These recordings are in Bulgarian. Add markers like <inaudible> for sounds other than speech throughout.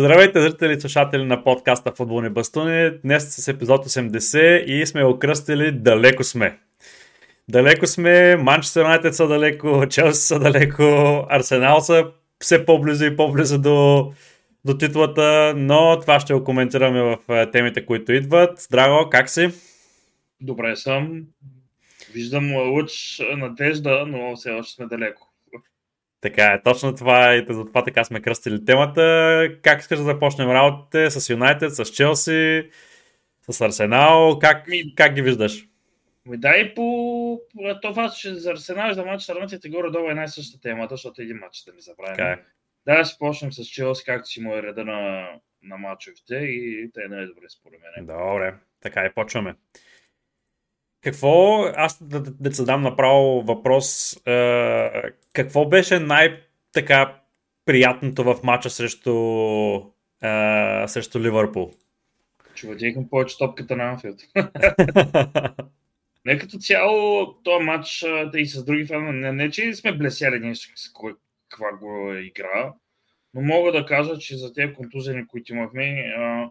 Здравейте, зрители и слушатели на подкаста Футболни бастуни. Днес с епизод 80 и сме окръстили Далеко сме. Далеко сме, Манчестър Юнайтед са далеко, Челси са далеко, Арсенал са все по-близо и по-близо до, до титлата, но това ще го коментираме в е, темите, които идват. Здраво, как си? Добре съм. Виждам лъч надежда, но все още сме далеко. Така е, точно това и за това така сме кръстили темата. Как искаш да започнем работите с Юнайтед, с Челси, с Арсенал? Как, как ги виждаш? Ми дай по това, че за Арсенал и за матч Сърнатите горе-долу е най-същата тема, защото един матч да не забравим. Така е. Да, ще почнем с Челси, както си му е реда на, на матчовете и те е най-добре според мен. Добре, така и почваме. Какво, аз да, да, да задам направо въпрос, е, какво беше най-така приятното в матча срещу, е, срещу Ливърпул? Владеехме повече топката на Анфилд. <laughs> не като цяло този матч да и с други фенове, не, не че сме блесяли нещо с кой, каква го игра, но мога да кажа, че за тези контузени, които имахме, а,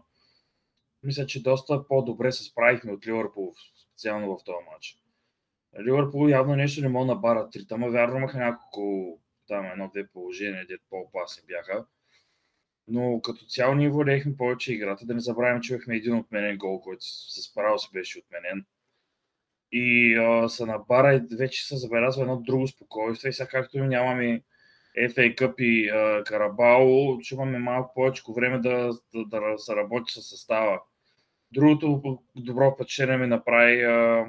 мисля, че доста по-добре се справихме от Ливърпул специално в този матч. Ливърпул явно нещо не мога да набарат три. Там вярно имаха няколко, там едно-две положения, дето по-опасни бяха. Но като цяло ние владеехме повече играта. Да не забравим, че имахме един отменен гол, който с право си беше отменен. И а, се набара и вече се забелязва едно друго спокойствие. И сега както нямаме FA Cup и а, Карабао, ще имаме малко повече време да, да, да се работи с състава. Другото добро впечатление ми направи а,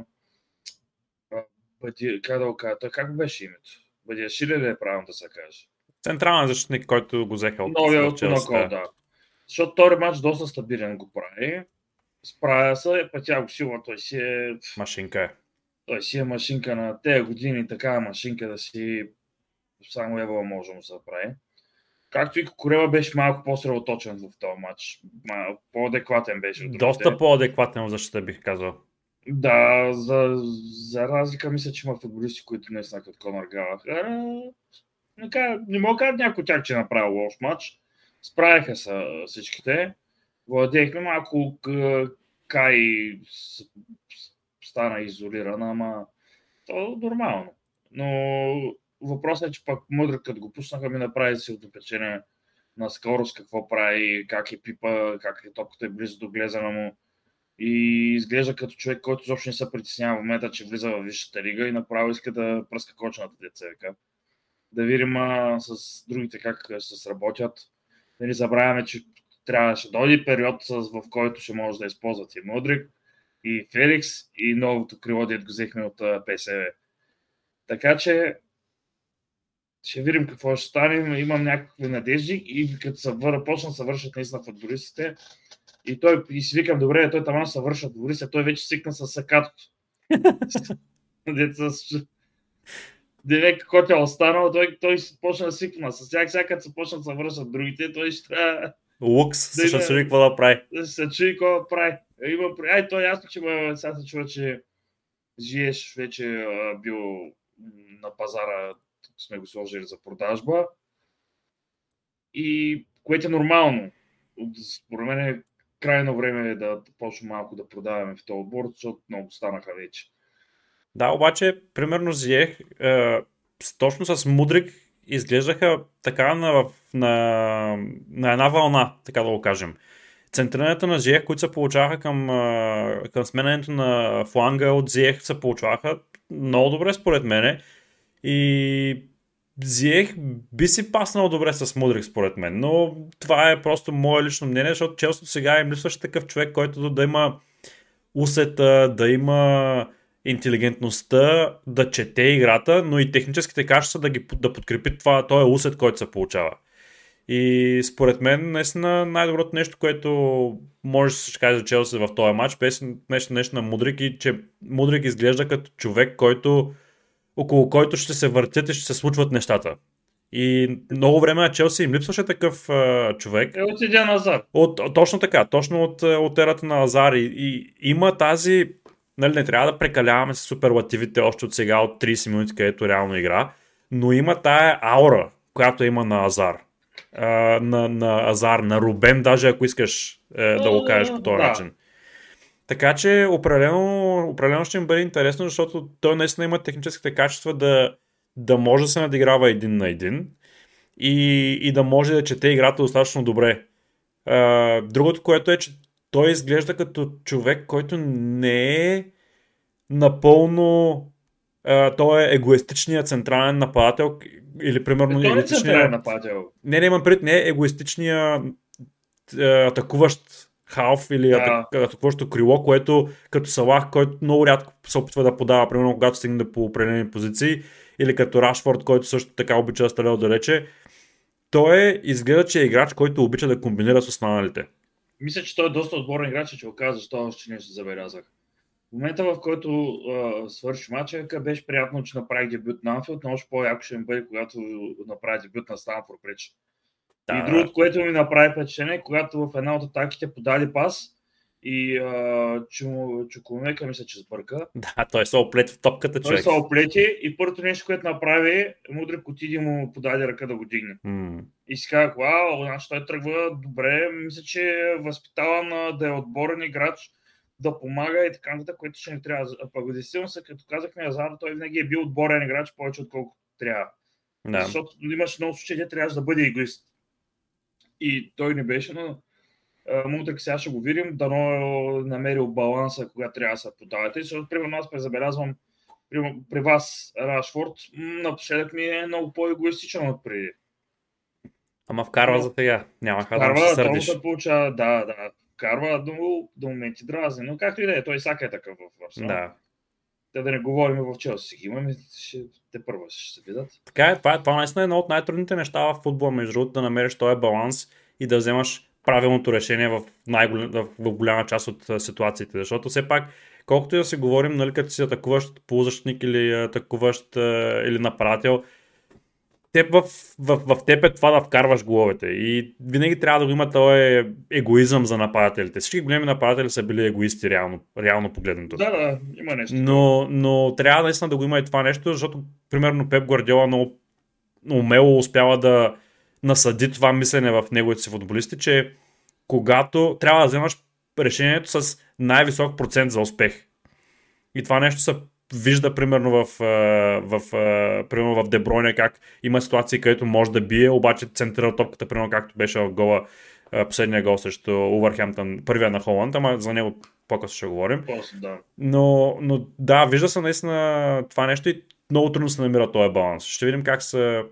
а, бъди, как да го кажа, как беше името? Бъди Шиле ли е правилно да се каже? Централен защитник, който го взеха от Новия от Монако, да. Защото този матч доста стабилен го прави. Справя се, пътя го сила, той си е... Машинка е. Той си е машинка на тези години, такава машинка да си само Ева може да му се прави. Както и Корева беше малко по-средоточен в този матч. По-адекватен беше. Доста по-адекватен в защита, бих казал. Да, за, за разлика мисля, че има футболисти, които не са като Конор Галах. Не, не мога да кажа някой от тях, че е направил лош матч. Справяха се всичките. Владеехме малко Кай стана изолирана, ама то е нормално. Но Въпросът е, че пък Мъдрък, като го пуснаха, ми направи си впечатление на скорост, какво прави, как е пипа, как е топката е близо до глезена му. И изглежда като човек, който изобщо не се притеснява в момента, че влиза в Висшата лига и направо иска да пръска кочната деца. Да видим а, с другите как се сработят. Да не забравяме, че трябваше да дойде период, в който ще може да използват и Мудрик, и Феликс, и новото крило, дето го взехме от ПСВ. Така че ще видим какво ще стане. Имам някакви надежди и като се вър... почна да вършат наистина футболистите, и той и си викам, добре, той там се вършат футболистите, той вече свикна с сакатото. <laughs> Деца. Директ който е останал, той, той почна да свикна. С тях сега като се почнат да вършат другите, той ще трябва Лукс, да, чуи какво да прави. Се чуи какво да прави. Има, ай, то е ясно, че сега се чува, че Жиеш вече а, бил на пазара сме го сложили за продажба. И което е нормално. Според мен е крайно време е да почнем малко да продаваме в този отбор, защото много станаха вече. Да, обаче, примерно Зиех, е, точно с Мудрик изглеждаха така на, на, на една вълна, така да го кажем. Центрирането на Зиех, които се получаваха към, към сменянето на фланга от Зиех, се получаваха много добре според мене. И Зиех би си паснал добре с Мудрик, според мен, но това е просто мое лично мнение, защото често сега им липсваше такъв човек, който да има усета, да има интелигентността да чете играта, но и техническите качества да, ги, да подкрепи това, този усет, който се получава. И според мен, наистина най-доброто нещо, което може да се каже за Челси в този матч, беше нещо, нещо на Мудрик и че Мудрик изглежда като човек, който около който ще се въртят и ще се случват нещата. И много време на Челси им липсваше такъв а, човек. Е, от Идия Назар. От, точно така, точно от, от ерата на Азар. И, и има тази, нали, не трябва да прекаляваме с суперлативите още от сега, от 30 минути, където реално игра, но има тая аура, която има на Азар. а, на, на Азар, на Рубен, даже ако искаш е, да го кажеш по този Да. начин. Така че определено, определено ще им бъде интересно, защото той наистина има техническите качества да, да може да се надиграва един на един и, и да може да чете играта достатъчно добре. А, другото, което е, че той изглежда като човек, който не е напълно. А, той е егоистичният централен нападател или примерно се егоистичният нападател. не, не имам пред, не е егоистичния е, атакуващ халф или Да. атак, атакуващо крило, което като Салах, който много рядко се опитва да подава, примерно когато стигне по определени позиции, или като Рашфорд, който също така обича да стреля отдалече. Той е, изгледа, че е играч, който обича да комбинира с останалите. Мисля, че той е доста отборен играч, че го каза, защо още нещо забелязах. В момента, в който а, свърши матча, ка беше приятно, че направи дебют на Анфилд, но още по-яко ще ми бъде, когато направи дебют на Станфорд Бридж. Да. И другото, което ми направи впечатление, когато в една от атаките подаде пас и а, Чу- Чукумека мисля, че сбърка. Да, той се оплети в топката, Той човек. се оплети и първото нещо, което направи, Мудрик отиде му подаде ръка да го дигне. М. И си казах, вау, значи той тръгва добре, мисля, че е възпитаван да е отборен играч, да помага и така нататък, което ще не трябва. А пък действително, като казахме Азар, той винаги е бил отборен играч повече отколкото трябва. Да. Защото имаш много случаи, де трябваше да бъде егоист. И той не беше, но а, Мудрик сега ще го видим, дано е намерил баланса, кога трябва да се подавате. Защото, примерно, аз презабелязвам при, при вас, Рашфорд, напоследък ми е много по-егоистичен от преди. Ама вкарва за сега. Няма как да се сърдиш. се получава, да, да. Карва до, до моменти дразни, но както и да е, той всяка е такъв в Арсенал. Да. Те да не говорим в Челси имаме, ще, те първо ще се видят. Така е, това, е- това наистина е едно от най-трудните неща в футбола, между другото, да намериш този баланс и да вземаш правилното решение в, най-голям, в, голяма част от ситуациите. Защото все пак, колкото и да си говорим, нали, като си атакуващ полузащитник или атакуващ или нападател, теб в, в, в теб е това да вкарваш головете. И винаги трябва да го има този егоизъм за нападателите. Всички големи нападатели са били егоисти, реално, реално погледнато. Да, да, има нещо. Но, но трябва наистина да го има и това нещо, защото, примерно, Пеп Гвардиола много умело успява да насъди това мислене в неговите си футболисти, че когато трябва да вземаш решението с най-висок процент за успех. И това нещо се вижда примерно в, в, а, примерно в Дебройне как има ситуации, където може да бие, обаче центрира топката, примерно както беше в гола, последния гол срещу Увърхемптън, първия на Холанд, ама за него по-късно ще говорим. Да. Но, но да, вижда се наистина това нещо и много трудно се намира този баланс. Ще видим как, са,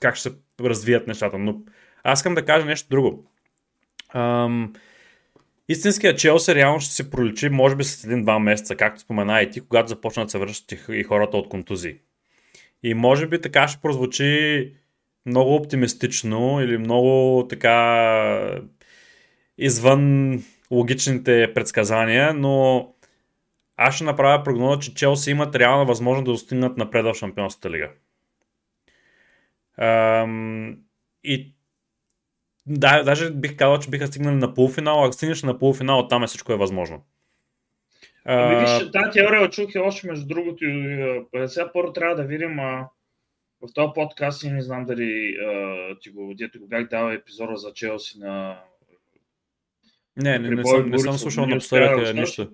как ще се развият нещата. Но аз искам да кажа нещо друго. Ам, истинският Челси реално ще се проличи, може би след един-два месеца, както спомена и ти, когато започнат да се връщат и- хората от контузии. И може би така ще прозвучи много оптимистично или много така извън логичните предсказания, но аз ще направя прогноза, че Челси имат реална възможност да достигнат напред в Шампионската лига. И да, даже бих казал, че биха стигнали на полуфинал, ако стигнеш на полуфинал, там е всичко е възможно. Ами виж, тази теория чух и още между другото. Сега първо трябва да видим а, в този подкаст и не знам дали а, ти го, дето го бях дал епизода за Челси на... не, не, не, съм, не съм слушал да го нищо.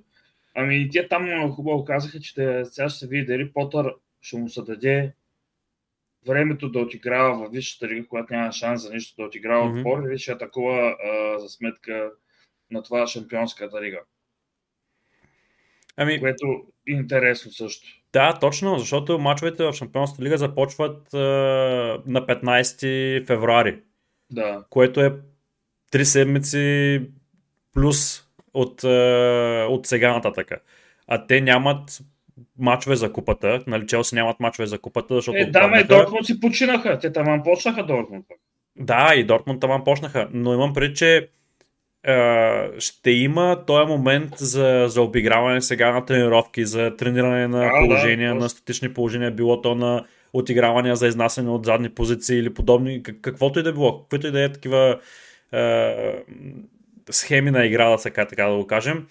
Ами те там хубаво казаха, че сега ще се види дали Потър ще му се даде времето да отиграва във Висшата лига, когато няма шанс за нищо да отиграва Мгм. отбор или ще атакува а, за сметка на това Шампионската лига. Ами, Което е интересно също. Да, точно, защото мачовете в Шампионската лига започват е, на 15 февруари, Да. което е 3 седмици плюс от, е, от сега нататък. А те нямат мачове за купата, нали Челси нямат мачове за купата, защото Е, да, ме. Дортмунд си починаха. Те там почнаха Дортмунд. Да, и Дортмунд там почнаха, но имам преди, че е, ще има този момент за, за обиграване сега на тренировки, за трениране на Да, положения, да, на статични положения, било то на отигравания за изнасяне от задни позиции или подобни, как- каквото и да било, каквито и да е такива е, схеми на игра, да така, така да го кажем.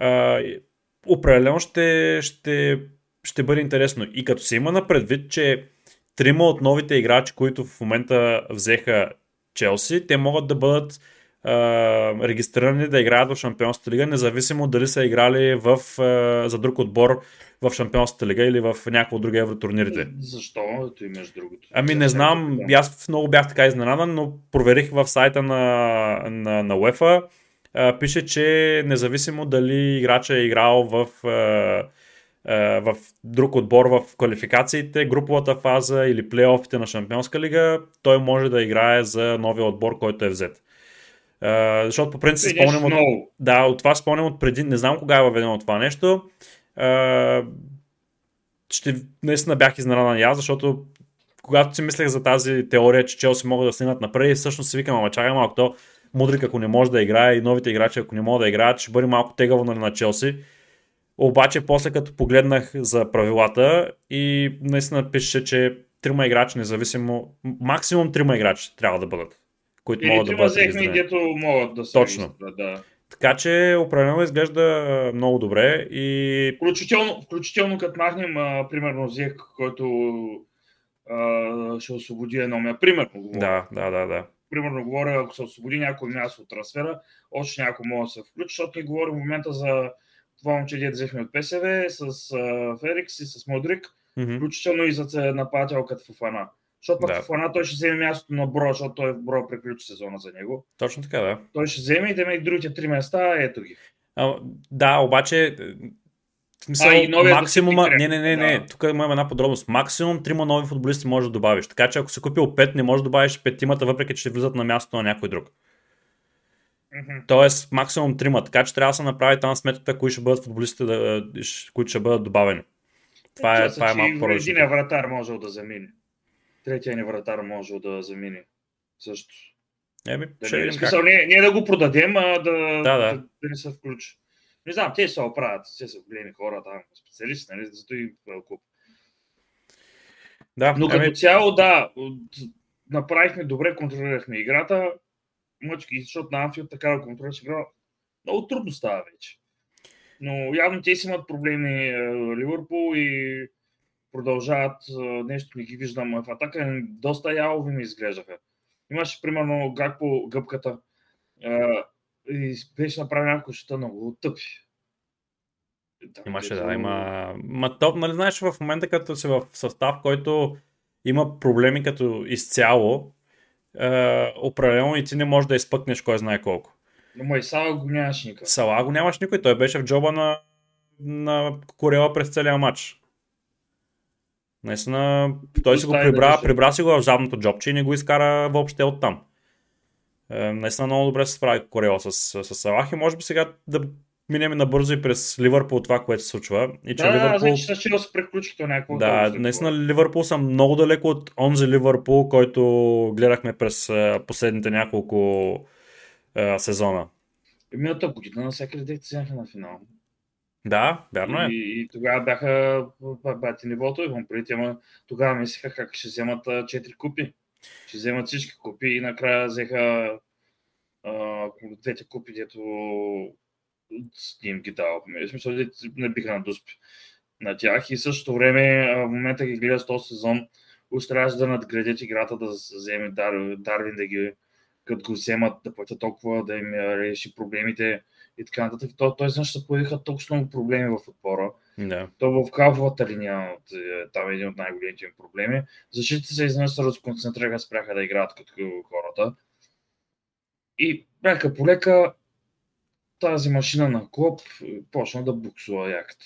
Е, определено ще, ще, ще бъде интересно. И като се има на предвид, че трима от новите играчи, които в момента взеха Челси, те могат да бъдат а, регистрирани да играят в Шампионската лига, независимо дали са играли в, а, за друг отбор в Шампионската лига или в някакво от други евротурнирите. Защо? Той между другото. Ами не знам, аз много бях така изненадан, но проверих в сайта на, на, на UEFA. А, пише, че независимо дали играча е играл в, а, а, в друг отбор в квалификациите, груповата фаза или плейофите на Шампионска лига, той може да играе за новия отбор, който е взет. Uh, защото по принцип спомням от, да, от това спомням от преди, не знам кога е въведено това нещо. Uh, ще наистина бях изненадан аз, защото когато си мислех за тази теория, че Челси могат да снемат напред, всъщност си викам, ама чакай малко, то Мудрик ако не може да играе и новите играчи ако не могат да играят, ще бъде малко тегаво нали, на Челси. Обаче после като погледнах за правилата и наистина пише, че трима играчи, независимо, максимум трима играчи трябва да бъдат които могат да бъдат взехме, дето могат да се Точно. Да. Така че определено изглежда много добре и... Включително, включително като махнем, а, примерно, Зех, който а, ще освободи едно място. Примерно говоря. Да, да, да, да. Примерно говоря, ако се освободи някой място от трансфера, още някой може да се включи, защото ни говорим в момента за това момче, дете взехме от ПСВ, с а, Ферикс и с Модрик, mm-hmm. включително и за нападателката в Фана. Защото пък да. в Фана той ще вземе мястото на Бро, защото той Бро приключи сезона за него. Точно така, да. Той ще вземе и да и другите три места, ето ги. А, да, обаче смисъл, а, и максимума... Да не, не, не, не. Да. Тук имам една подробност. Максимум трима нови футболисти може да добавиш. Така че ако си купил пет, не можеш да добавиш петимата, въпреки че ще влизат на мястото на някой друг. Mm-hmm. Тоест максимум трима. Така че трябва да се направи там сметката, кои ще бъдат футболистите, да, които ще бъдат добавени. Това е, това е малко по-различно. Един вратар може да замине третия ни вратар може да замине също. Еми, да ще не, смисъл, не, не да го продадем, а да, да, да. да, да не се включи. Не знам, те се оправят, те са големи хора там, специалисти, нали, зато и клуб. Да, Но като ами... цяло, да, направихме добре, контролирахме играта, мъчки, защото на Анфилд така да контролираш игра, много трудно става вече. Но явно те си имат проблеми Ливърпул и продължават, нещо не ги виждам в атака, доста ялови ми изглеждаха. Имаше примерно гак по гъбката и беше направен някакво шута много тъпи. Имаше, да, има... Ма топ, нали знаеш, в момента като си в състав, който има проблеми като изцяло, е, определено и ти не можеш да изпъкнеш кой знае колко. Но и Сала го нямаш никой. Сала го нямаш никой, той беше в джоба на, на Корела през целия матч. Наистина, той си го прибра, прибра си го в задното джобче и не го изкара въобще от там. Е, наистина много добре се справи Корела с, с Салах и може би сега да минем набързо и през Ливърпул това, което се случва. И, че да, Ливърпул... да, вече ще се приключи някакво. Да, наистина Ливърпул съм много далеко от онзи Ливърпул, който гледахме през последните няколко е, сезона. Миналата година навсякъде дете на финал. Да, вярно е. И, и тогава бяха бати нивото, имам преди тема. Тогава мислеха как ще вземат 4 купи. Ще вземат всички купи и накрая взеха а, двете купи, дето им ги дал. В смисъл, не биха на дуспи на тях. И същото време, в момента ги гледа с този сезон, уж трябваше да надградят играта, да вземе Дар, Дарвин, да ги като го вземат, да платят толкова, да им реши проблемите и така нататък. То, той знаеш, се появиха толкова много проблеми в отбора. Да. То в кавовата линия е, там е един от най-големите им проблеми. Защитите се изведнъж се разконцентрираха, спряха да играят като хората. И бяха полека тази машина на Клоп почна да буксува яката.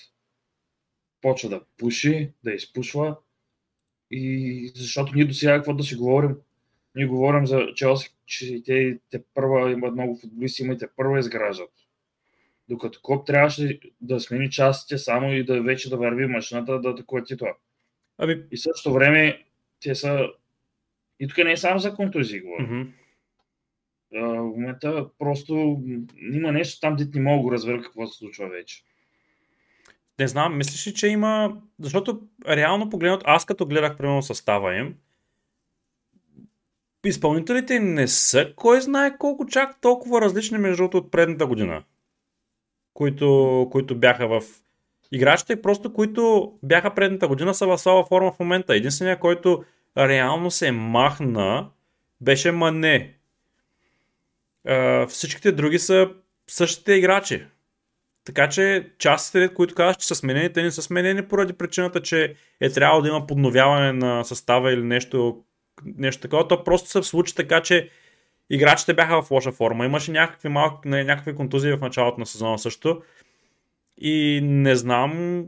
Почва да пуши, да изпушва. И защото ние до сега какво да си говорим? Ние говорим за Челси, че те, те първа имат много футболисти, има и те първа изграждат. Докато Клоп трябваше да смени частите само и да вече да върви машината да атакува титла. Ами... И в същото време те са... И тук не е само за контузии, говоря. Mm-hmm. в момента просто има нещо там, дете не мога да го разбера какво се случва вече. Не знам, мислиш ли, че има... Защото реално погледнато, аз като гледах примерно състава им, изпълнителите не са кой знае колко чак толкова различни между от предната година които, които бяха в играчите, просто които бяха предната година са в слаба форма в момента. Единственият, който реално се махна, беше Мане. всичките други са същите играчи. Така че частите, които казваш, че са сменени, те не са сменени поради причината, че е трябвало да има подновяване на състава или нещо, нещо такова. То просто се случи така, че играчите бяха в лоша форма. Имаше някакви, малки, някакви контузии в началото на сезона също. И не знам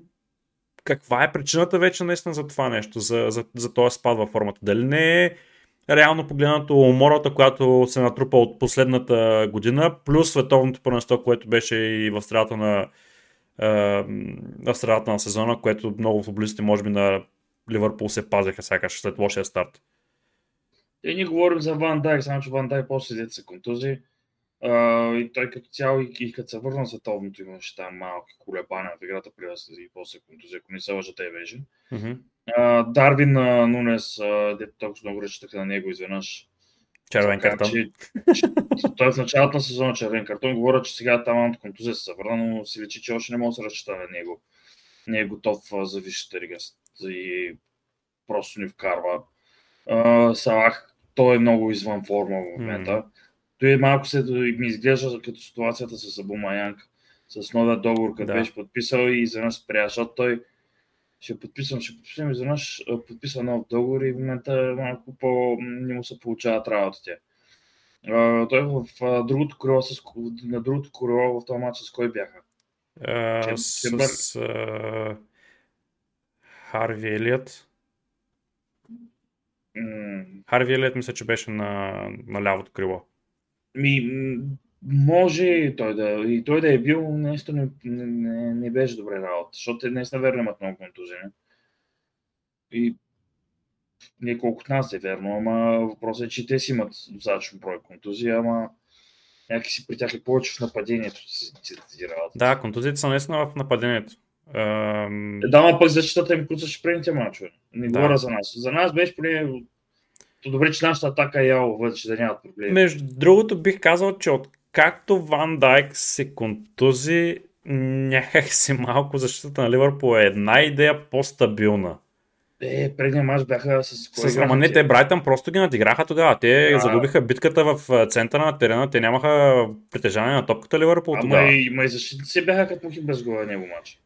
каква е причината вече наистина за това нещо, за, за, за този спад във формата. Дали не е реално погледнато умората, която се натрупа от последната година, плюс световното първенство, което беше и в средата на, в средата на сезона, което много футболисти, може би, на Ливърпул се пазеха сякаш след лошия старт. И ние говорим за Ван Дайк, само че Ван Дайк после дете се контузи. Uh, и той като цяло и, и като се върна световното имаше там малки колебания в играта при да се и после контузия, ако не се лъжа, те беше. Mm-hmm. Uh, Дарвин uh, Нунес, uh, дето толкова много речетаха на него изведнъж. Червен картон. Че, че, той е в началото на сезона червен картон. Говоря, че сега там контузия се върна, но си лечи, че още не може да се разчита на него. Не е готов uh, за висшата рига и просто ни вкарва. Uh, Салах, той е много извън форма в момента. Mm-hmm той малко се ми изглежда като ситуацията с Абума Янг, с новия договор, като да. беше подписал и изведнъж спря, защото той ще подписвам, ще подписвам изведнъж подписва нов договор и в момента малко по не му се получават работите. той е в другото крило, с, на другото крило в този матч с кой бяха? Uh, с, с uh, Харви Елият. Mm. Харви Елият мисля, че беше на, на лявото крило. Ми, може той да, и той да е бил, нещо не, не, не беше добре работа, защото днес наверно имат много контузии. И не колкото нас е верно, ама въпросът е, че те си имат достатъчно брой контузии, ама някакси при тях е повече в нападението си, си, си работа. Да, контузиите са наистина в нападението. Ам... Е, да, ма пък защитата им куцаше предните мачове. Не да. говоря за нас. За нас беше поне добре, че нашата атака е яла вътре, да нямат проблеми. Между другото бих казал, че откакто Ван Дайк се контузи, някак си малко защитата на Ливърпул е една идея по-стабилна. Е, предния мач бяха с... С ама не, те Брайтън просто ги надиграха тогава. Те да. загубиха битката в центъра на терена, те нямаха притежание на топката Ливърпул тогава. Ама и, и защитници бяха като мухи без гола него мач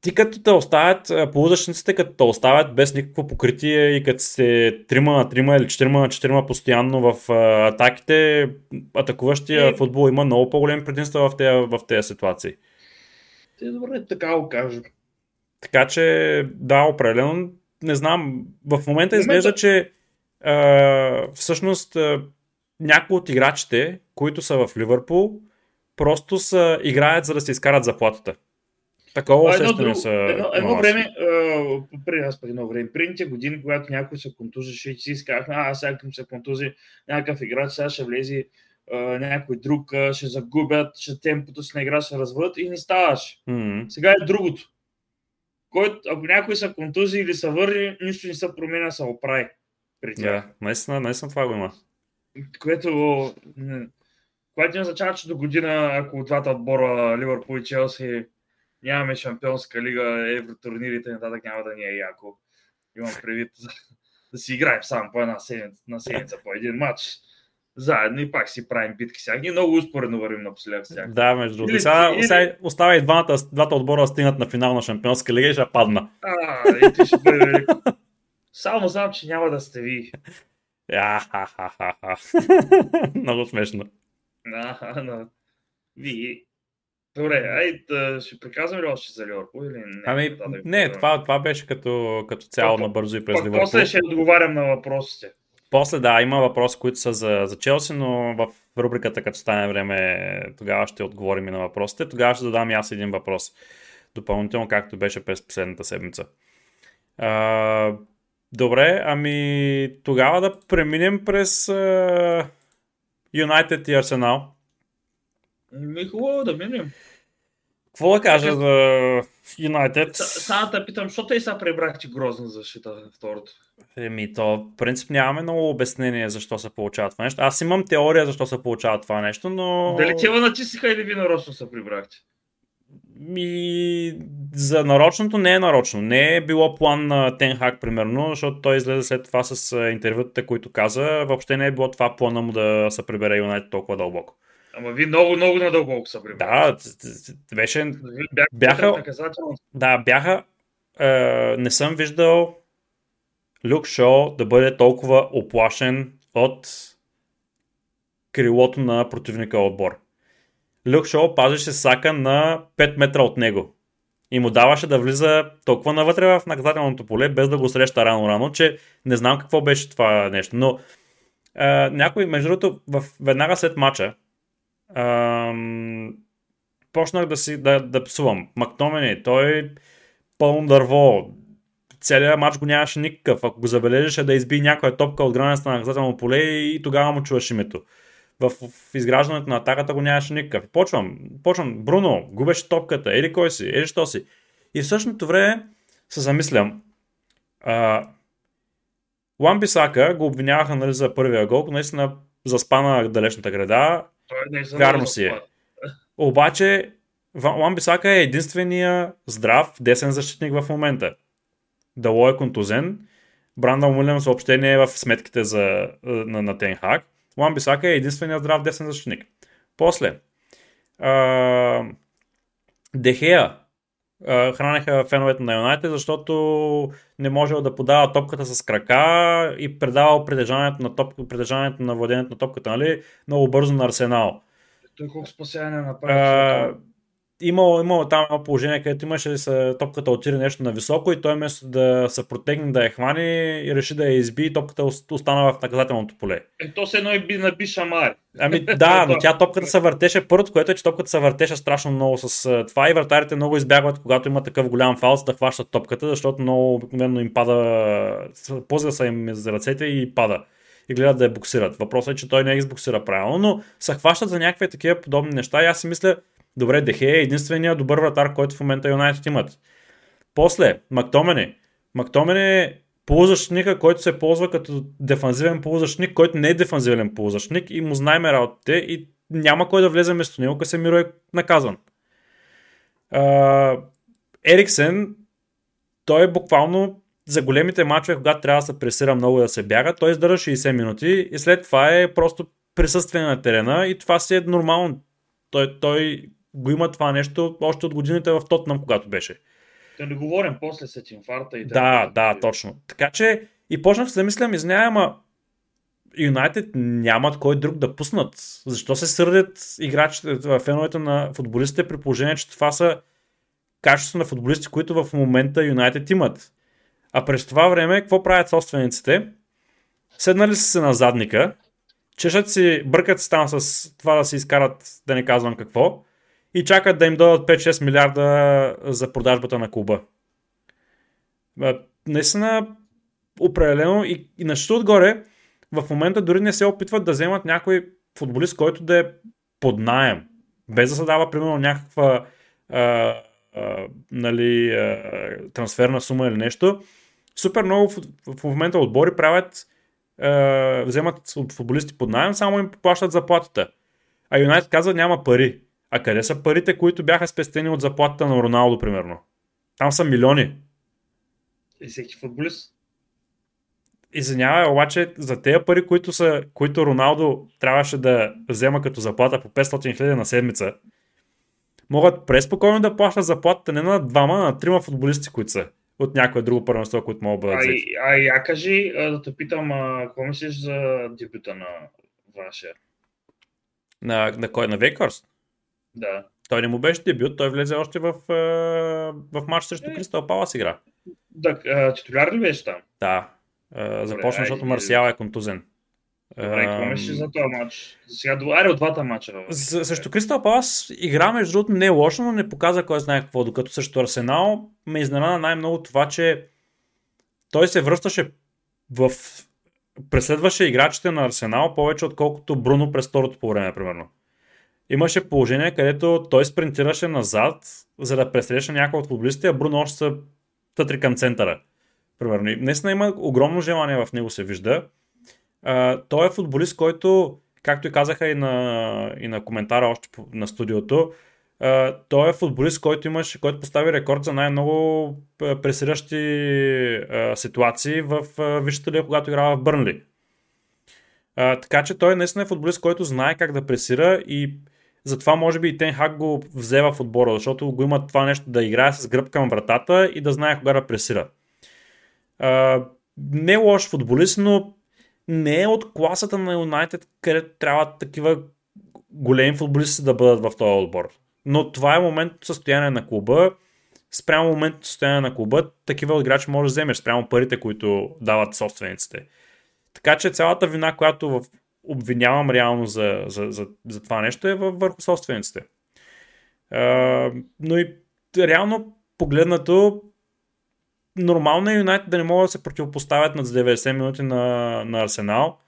ти като те оставят, полузащитниците като те оставят без никакво покритие и като се трима на трима или четирима на четирима постоянно в атаките, атакуващия и... футбол има много по-големи предимства в тези, в тези ситуации. Те добре, така го кажем. Така че, да, определено, не знам, в момента изглежда, че а, всъщност а, някои от играчите, които са в Ливърпул, просто са, играят за да се изкарат заплатата. Такова усещане са. Едно, едно време, при аз пък едно време, предните години, когато някой се контузише, че си изказахме, а, сега към се контузи някакъв играч, сега ще влезе някой друг, ще загубят, ще темпото си на игра ще развъдат и не ставаш. Mm-hmm. Сега е другото. Който, ако някой са контузи или са върни, нищо не се променя, се оправи. При тях. Yeah, наистина, наистина това го има. Което, което означава, че до година, ако двата отбора, Ливърпул и Челси, нямаме шампионска лига, евротурнирите, нататък няма да ни е яко. Имам предвид <laughs> да си играем само по една седмица, на седмица по един матч. Заедно и пак си правим битки сега. Ние много успоредно вървим напоследък. Сега. Да, между другото. Сега, или... сега остава и двата, двата отбора да стигнат на финал на Шампионска лига и ще падна. А, и ти ще бъде Само знам, че няма да сте ви. <laughs> Много смешно. А, но... Ви Добре, ай, да, ще приказвам ли още за Ливърпул или не? Ами, да, да не, това, това беше като, като цяло на набързо и през Ливърпул. После ще отговарям на въпросите. После да, има въпроси, които са за, за Челси, но в рубриката, като стане време, тогава ще отговорим и на въпросите. Тогава ще задам и аз един въпрос. Допълнително, както беше през последната седмица. А, добре, ами тогава да преминем през Юнайтед и Арсенал. Ми хубаво да минем. Какво да кажа за Юнайтед? Само те питам, защо те са пребрахте грозна защита второто? Еми, то в принцип нямаме много обяснение защо се получава това нещо. Аз имам теория защо се получава това нещо, но... Дали те натисиха или ви нарочно се прибрахте? И за нарочното не е нарочно. Не е било план на Тенхак, примерно, защото той излезе след това с интервютата, които каза. Въобще не е било това плана му да се прибере Юнайтед толкова дълбоко. Ама ви много, много надълбоко са прибрали. Да, беше... Бяха... Да, бяха... Е, не съм виждал Люк Шоу да бъде толкова оплашен от крилото на противника отбор. Люк Шоу пазеше Сака на 5 метра от него. И му даваше да влиза толкова навътре в наказателното поле, без да го среща рано-рано, че не знам какво беше това нещо. Но а, някой, между другото, в, веднага след мача, ам, почнах да, си, да, да псувам. Мактомени, той пълно дърво. Целият матч го нямаше никакъв. Ако го забележеше да изби някоя топка от границата на наказателно поле и тогава му чуваш името в, в изграждането на атаката го нямаше никакъв. Почвам, почвам, Бруно, губеше топката, или кой си, или що си. И в същото време се замислям, а, Ламби Сака го обвиняваха нали, за първия гол, наистина заспа на далечната града. Вярно си е. Обаче Ламби Сака е единствения здрав десен защитник в момента. Дало е контузен. Бранда Мулен съобщение е в сметките за, на, на Тенхак. Уан Бисака е единственият здрав десен защитник. После, а, Дехея хранеха феновете на Юнайтед, защото не можел да подава топката с крака и предавал притежанието на, топ, притежанието на владението на топката, нали? Много бързо на Арсенал. Той колко спасяване направи? Имало, имало там едно положение, където имаше с топката отиде нещо на високо и той вместо да се протегне да я хване и реши да я изби и топката остана в наказателното поле. Е, то се едно и би наби шамар. Ами да, но тя топката се въртеше. Първото, което е, че топката се въртеше страшно много с това и вратарите много избягват, когато има такъв голям фаус да хващат топката, защото много обикновено им пада, позга са им за ръцете и пада и гледат да я буксират. Въпросът е, че той не избуксира правилно, но се хващат за някакви такива подобни неща и аз си мисля, Добре, Дехе е единствения добър вратар, който в момента Юнайтед имат. После, Мактомени. Мактомени е полузащитника, който се ползва като дефанзивен полузащитник, който не е дефанзивен полузащитник и му знаем работите и няма кой да влезе вместо него, Касемиро е наказан. Uh, Ериксен, той е буквално за големите мачове, когато трябва да се пресира много да се бяга, той издържа 60 минути и след това е просто присъствие на терена и това си е нормално. Той, той го има това нещо още от годините в Тотнам, когато беше. Да не говорим после след инфаркта и да. Да, да, точно. Така че и почнах да мисля, извинявай, ама Юнайтед нямат кой друг да пуснат. Защо се сърдят играчите, феновете на футболистите при положение, че това са качество на футболисти, които в момента Юнайтед имат. А през това време, какво правят собствениците? Седнали са се на задника, чешат си, бъркат се там с това да се изкарат, да не казвам какво, и чакат да им дадат 5-6 милиарда за продажбата на клуба. Наистина, определено и, и на отгоре, в момента дори не се опитват да вземат някой футболист, който да е под найем, без да се дава примерно някаква а, а, нали, а, трансферна сума или нещо. Супер много в, в момента отбори правят, а, вземат футболисти под найем, само им плащат заплатата. А Юнайтед казва няма пари. А къде са парите, които бяха спестени от заплатата на Роналдо, примерно? Там са милиони. И всеки футболист. Извинявай, обаче за тези пари, които, са, които Роналдо трябваше да взема като заплата по 500 хиляди на седмица, могат преспокойно да плащат заплатата не на двама, а на трима футболисти, които са от някое друго първенство, които могат да бъдат взети. А, а я кажи, да те питам, а, какво мислиш за дебюта на вашия? На, на кой? На Вейкърст? Да. Той не му беше дебют, той влезе още в, в матч срещу е. Кристал Палас игра. Да, титуляр ли беше там? Да. Започна, защото Марсиал е контузен. Добре, какво мислиш за този матч? Сега, аре от двата матча. Също Кристал Палас игра, между другото, не е лошо, но не показа кой знае какво. Докато също Арсенал ме изненада най-много това, че той се връщаше в преследваше играчите на Арсенал повече отколкото Бруно през второто по време, примерно имаше положение, където той спринтираше назад, за да пресреща някой от футболистите, а Бруно още са тътри към центъра. Примерно. Наистина има огромно желание в него се вижда. А, той е футболист, който, както и казаха и на, и на коментара още на студиото, Uh, той е футболист, който имаше, който постави рекорд за най-много пресиращи ситуации в Висшата лига, когато играва в Бърнли. Uh, така че той наистина е футболист, който знае как да пресира и затова може би и Тен Хак го взе в отбора, защото го има това нещо да играе с гръб към вратата и да знае кога да пресира. Uh, не е лош футболист, но не е от класата на Юнайтед, където трябва такива големи футболисти да бъдат в този отбор. Но това е моментното състояние на клуба. Спрямо моментното състояние на клуба, такива играчи можеш да вземеш, спрямо парите, които дават собствениците. Така че цялата вина, която обвинявам реално за, за, за, за това нещо е върху собствениците. А, но и реално погледнато, нормално е Юнайтед да не могат да се противопоставят над 90 минути на, на Арсенал,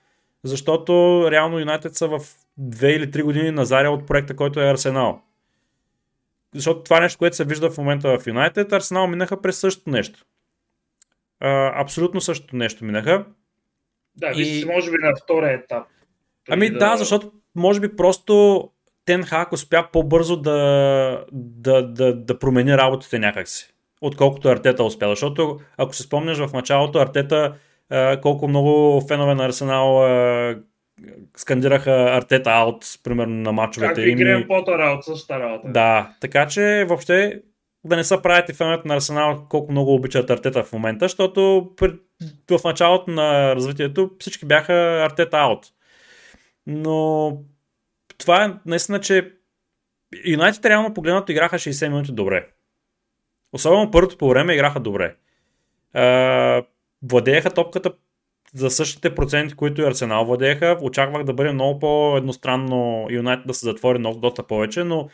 защото реално Юнайтед са в 2 или 3 години назаря от проекта, който е Арсенал. Защото това нещо, което се вижда в момента в Юнайтед, Арсенал минаха през същото нещо. А, абсолютно същото нещо минаха. Да, и... може би на втория етап. Ами да... да, защото може би просто Тен Хак успя по-бързо да, да, да, да промени работите някакси, отколкото Артета успя. Защото ако се спомняш в началото, Артета колко много фенове на Арсенал скандираха Артета аут, примерно на мачовете. Как и Грем Потър аут, същата работа. Да, така че въобще да не са правите феновете на Арсенал колко много обичат Артета в момента, защото в началото на развитието всички бяха Артета аут. Но това е наистина, че Юнайтед реално погледнато играха 60 минути добре. Особено първото по време играха добре. Владееха топката за същите проценти, които и Арсенал владееха. Очаквах да бъде много по-едностранно Юнайтед да се затвори много, доста повече, но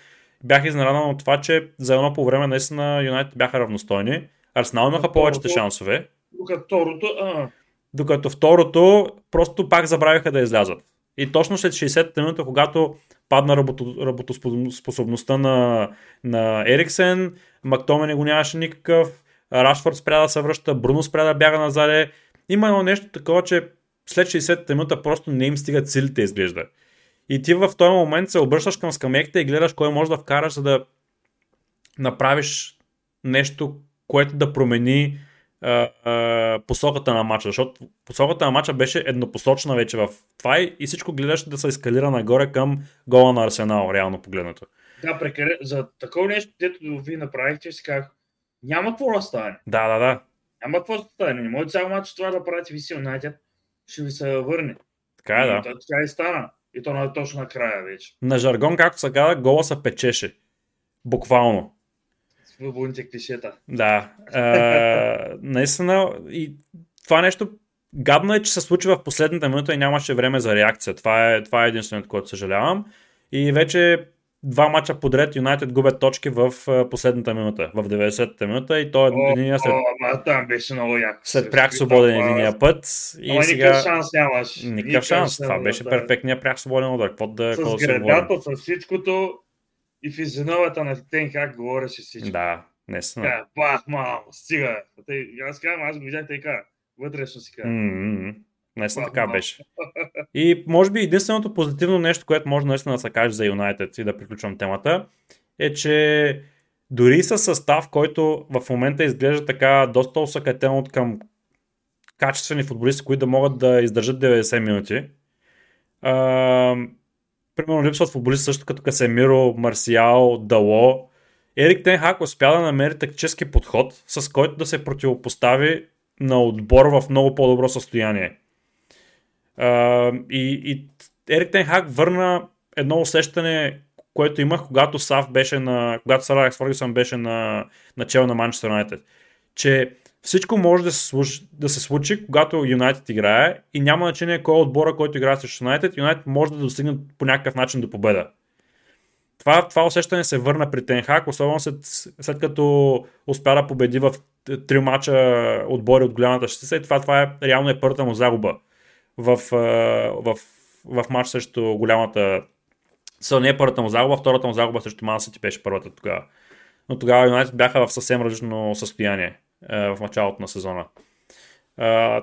бях изненадан от това, че за едно по време наистина Юнайтед бяха равностойни. Арсенал имаха повечето шансове. Докато второто, а... Докато второто просто пак забравиха да излязат. И точно след 60-та минута, когато падна работо, работоспособността на, на Ериксен, Мактомене го нямаше никакъв, Рашфорд спря да се връща, Бруно спря да бяга назаде. Има едно нещо такова, че след 60-та минута просто не им стигат силите, изглежда. И ти в този момент се обръщаш към скамейката и гледаш кой може да вкараш, за да направиш нещо, което да промени а, а, посоката на матча, защото посоката на матча беше еднопосочна вече в това и всичко гледаш да се ескалира нагоре към гола на Арсенал, реално погледнато. Да, прекаре... за такова нещо, дето ви направихте, си казах, няма какво да стане. Да, да, да. Няма какво да стане. Не може цял матч това да правите ви си ще ви се върне. Така е, да. Така и стана. И то на точно накрая вече. На жаргон, както се казва, гола се печеше. Буквално. Свободните клишета. Да. А, наистина, и това нещо гадно е, че се случи в последната минута и нямаше време за реакция. Това е, това е единственото, което съжалявам. И вече два мача подред Юнайтед губят точки в последната минута, в 90-та минута и то е единия след... О, там беше много яко. След пряк свободен единия път. И Ама сега... никакъв шанс нямаш. Никакъв шанс. Това беше да. перфектният пряк свободен удар. Какво да, с да гредата, с всичкото и физиономията на Тенхак говореше всичко. Да, наистина. Да, бах, мамо, стига. Аз казвам, аз го видях така. Вътрешно си казвам. Mm-hmm. Наистина така беше. <laughs> И може би единственото позитивно нещо, което може наистина да се каже за Юнайтед и да приключвам темата, е, че дори с състав, който в момента изглежда така доста усъкатен от към качествени футболисти, които да могат да издържат 90 минути. Примерно липсват футболисти също като Касемиро, Марсиал, Дало. Ерик Тенхак успя да намери тактически подход, с който да се противопостави на отбор в много по-добро състояние. И, и Ерик Тенхак върна едно усещане, което имах, когато Сав беше на. когато Сар Алекс Фъргюсън беше на начало на Манчестър Юнайтед. Че всичко може да се, случи, да се случи, когато Юнайтед играе и няма значение кой е отбора, който играе срещу Юнайтед. Юнайтед може да достигне по някакъв начин до победа. Това, това усещане се върна при Тенхак, особено след, след като успя да победи в три мача отбори от голямата шестица и това, това е реално е първата му загуба в, в, в, матч срещу голямата са не е първата му загуба, втората му загуба срещу Ман Сити беше първата тогава. Но тогава Юнайтед бяха в съвсем различно състояние в началото на сезона.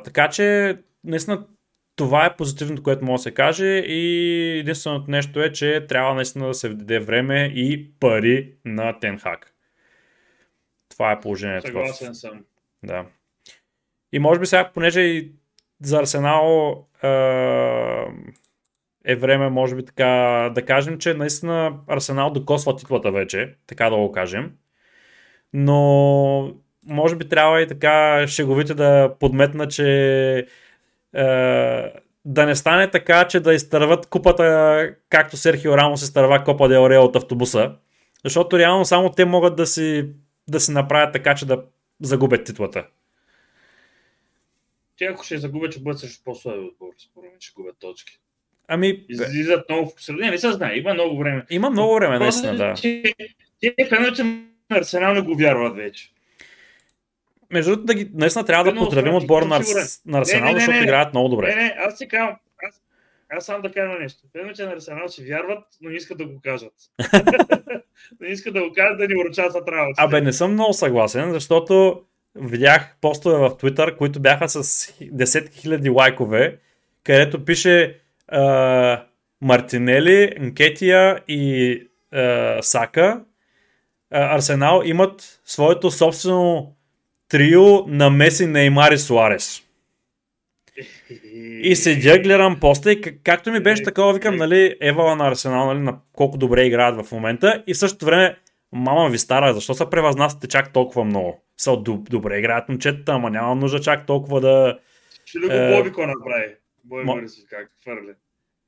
Така че, наистина, това е позитивното, което може да се каже и единственото нещо е, че трябва наистина да се даде време и пари на Тенхак. Това е положението. Съгласен съм. Да. И може би сега, понеже и за Арсенал е, е време, може би така да кажем, че наистина Арсенал докосва титлата вече, така да го кажем. Но може би трябва и така шеговите да подметна, че е, да не стане така, че да изтърват купата, както Серхио Рамос изтърва Копа де Орео от автобуса. Защото реално само те могат да си, да си направят така, че да загубят титлата. Те ако ще загубят, че бъдат също по-слаби отбор, според мен, ще губят точки. Ами... Излизат много в средне, не се знае, има много време. Има много време, наистина, да. Те феновете на Арсенал не го вярват вече. Между другото, да ги, наистина трябва да поздравим отбора на, на Арсенал, защото играят много добре. Не, не, аз си казвам, аз, аз само да кажа нещо. Феновете на Арсенал си вярват, но не искат да го кажат. <laughs> не искат да го кажат, да ни урочат за работа. Абе, не съм много съгласен, защото видях постове в Twitter, които бяха с десетки хиляди лайкове, където пише uh, Мартинели, Нкетия и uh, Сака, Арсенал имат своето собствено трио на Меси, Неймар и Суарес. И седя, гледам поста и както ми беше такова, викам, нали, Евала на Арсенал, нали, на колко добре играят в момента и в същото време, мама ви стара, защо се превъзнасяте чак толкова много? Са добре играят момчетата, ама няма нужда чак толкова да... Ще ли го е... Бобико направи? Мо... Борисов как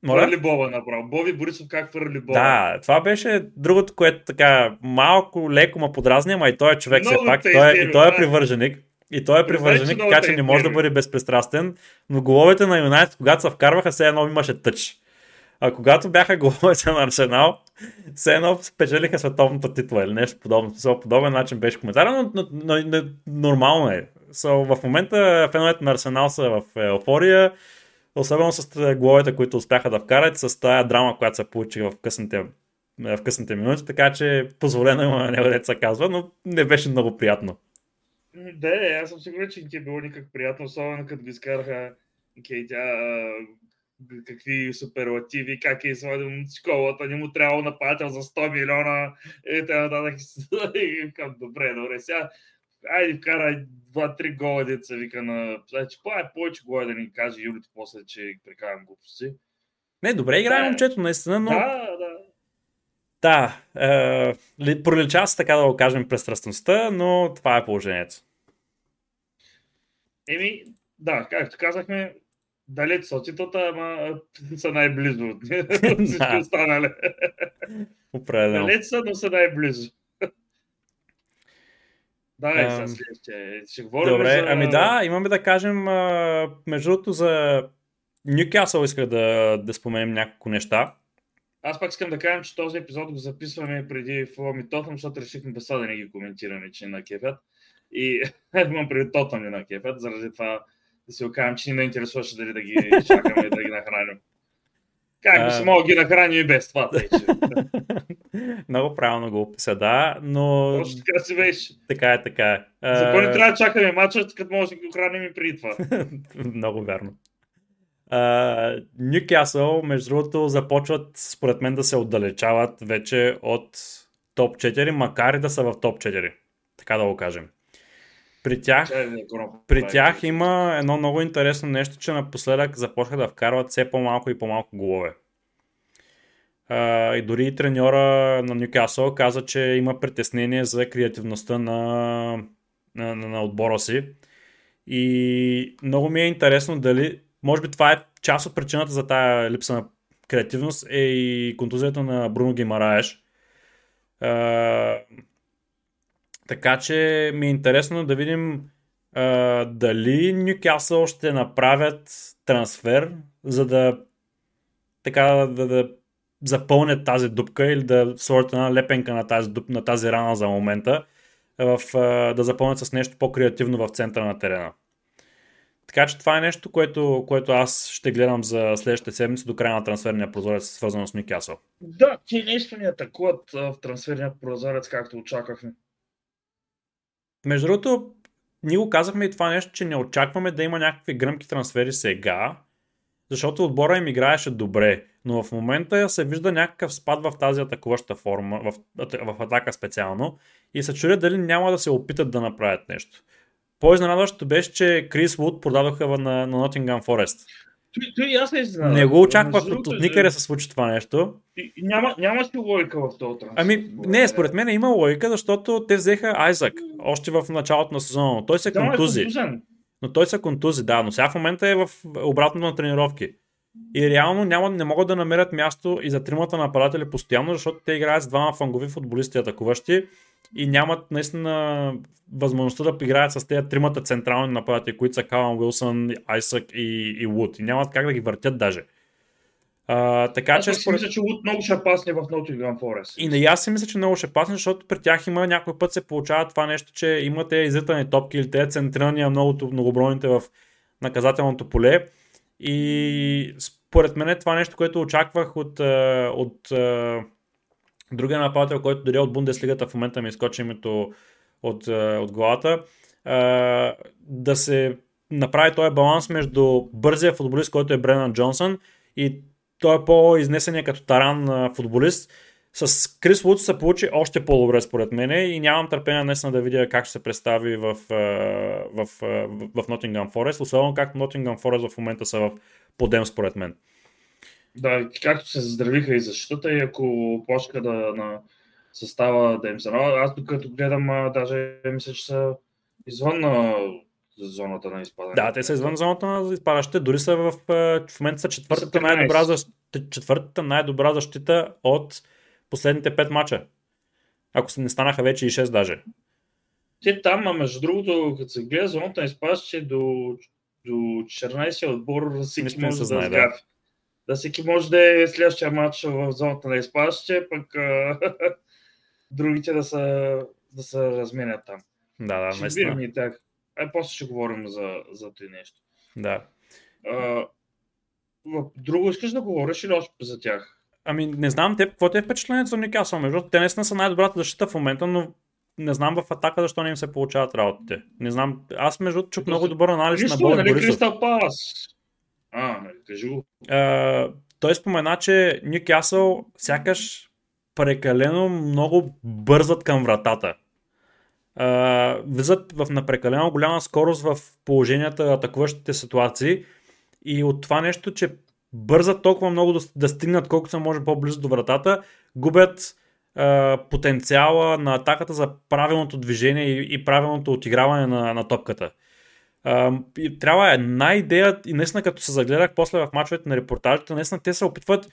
фърли. Фърли Боба направо. Боби Борисов как фърли Боба. Да, това беше другото, което така малко леко ма подразни, ама и той е човек все пак. Той, е, и той е привърженик. И той е привърженик, така че не може да бъде безпристрастен. Но головете на Юнайтед, когато се вкарваха, все едно имаше тъч. А когато бяха головете на Арсенал, все едно спечелиха световната титла или нещо подобно. По подобен начин беше коментар, но, но, но, но нормално е. So, в момента феновете на Арсенал са в еуфория, особено с головете, които успяха да вкарат, с тази драма, която се получи в късните, в късните минути, така че позволено има него деца казва, но не беше много приятно. Да, аз съм сигурен, че не е било никак приятно, особено като ги изкараха Кейтя какви суперлативи, как е извадил школата, не му трябва нападател за 100 милиона и И към добре, добре, сега айде вкарай 2-3 гола, деца вика на... Значи, по е повече гола да ни каже Юлито после, че прекарам глупости. Не, добре играе да, момчето, наистина, но... Да, да. Да, е, пролича се така да го кажем престрастността, но това е положението. Еми, да, както казахме, далеч са титлата, ама са най-близо от <laughs> всички останали. Определено. Далеч са, но са най-близо. Да, е, сега следващия. Ще говорим Добре, за... ами да, имаме да кажем, между другото, за Ньюкасъл исках да, да споменем няколко неща. Аз пак искам да кажем, че този епизод го записваме преди Фулъм и Тотъм, защото решихме без да не ги коментираме, че на кефят. И <laughs> имам преди Тотъм и на кефят, заради това да си окажем, че ни не интересуваше дали да ги чакаме да ги нахраним. Как би се мога ги нахраним и без това, вече. <laughs> <laughs> Много правилно го описа, да, но... Точно така си беше. Така е, така е. За какво не трябва да чакаме мача, като може да ги охраним и преди това? <laughs> Много вярно. Нюкасъл, между другото, започват според мен да се отдалечават вече от топ 4, макар и да са в топ 4. Така да го кажем. При тях, при тях има едно много интересно нещо, че напоследък започнаха да вкарват все по-малко и по-малко голове. И дори треньора на Ньюкасъл каза, че има притеснение за креативността на, на, на, отбора си. И много ми е интересно дали, може би това е част от причината за тая липса на креативност е и контузията на Бруно Гимараеш. Така че ми е интересно да видим uh, дали Ньюкасъл ще направят трансфер, за да така да, да запълнят тази дупка или да сложат една лепенка на тази, дуп, на тази рана за момента, в, да запълнят с нещо по-креативно в центъра на терена. Така че това е нещо, което, което аз ще гледам за следващите седмици до края на трансферния прозорец, свързано с Никасъл. Да, ти нещо ни атакуват в трансферния прозорец, както очаквахме. Между другото, ние го казахме и това нещо, че не очакваме да има някакви гръмки трансфери сега, защото отбора им играеше добре, но в момента се вижда някакъв спад в тази атакуваща форма, в, в атака специално, и се чудя дали няма да се опитат да направят нещо. По-изненадващото беше, че Крис Вуд продадоха на, на Nottingham Forest. Той, той аз не знам. Не го очаквах от, от никъде се случи това нещо. И, няма, няма си логика в този трансфер. Ами, не, според мен има логика, защото те взеха Айзак още в началото на сезона, но той се Да, е контузи. контузен. Но той се контузи, да, но сега в момента е в обратно на тренировки. И реално няма, не могат да намерят място и за тримата нападатели постоянно, защото те играят с двама фангови футболисти атакуващи и нямат наистина възможността да играят с тези тримата централни нападатели, които са Калан Уилсън, Айсък и, и Вуд. И нямат как да ги въртят даже. А, така Аз че пък си мисля, че Лут много ще пасне в Nottingham Forest. и не, аз си мисля, че много ще пасне, защото при тях има някой път се получава това нещо, че имате изритани топки или те центрирания много, многобройните в наказателното поле. И според мен е това нещо, което очаквах от, от а, другия нападател, който дори от Бундеслигата в момента ми изкочи името от, от главата, да се направи този баланс между бързия футболист, който е Бренан Джонсън и той е по-изнесения като таран футболист. С Крис Вудс се получи още по-добре според мен и нямам търпение наистина да видя как ще се представи в, в, в, в Nottingham Forest, особено както Nottingham Forest в момента са в подем според мен. Да, както се заздравиха и защитата, и ако почка да на състава да им се. Аз докато гледам, даже мисля, че са извън зоната на изпадане. Да, те са извън зоната на изпадащите, дори са в, а, в момента са четвъртата, Са 13. най-добра, защ... четвъртата най-добра защита от последните 5 мача. Ако се не станаха вече и 6 даже. Те там, а между другото, като се гледа зоната на изпадащите до, до 14 отбор, всеки Нищо не може да знае, да. Да всеки може да е следващия матч в зоната на изпадащите, пък <laughs> другите да са, да се разменят там. Да, да, ще наистина. тях. Ай, после ще говорим за, за това нещо. Да. А, друго искаш да говориш или още за тях? Ами не знам те, какво ти е впечатлението за Никасъл? Между те наистина са най-добрата защита в момента, но не знам в атака защо не им се получават работите. Не знам. Аз между чух много добър анализ на Нищо, Бог нали Борисов. Кристал Палас? А, нали, кажи го. А, той спомена, че Ньюкасъл сякаш прекалено много бързат към вратата. Влизат в на прекалено голяма скорост в положенията, атакуващите ситуации и от това нещо, че бързат толкова много да, да стигнат колкото се може по-близо до вратата, губят а, потенциала на атаката за правилното движение и, и правилното отиграване на, на топката. А, и трябва една идея и наистина като се загледах после в мачовете на репортажите, наистина те се опитват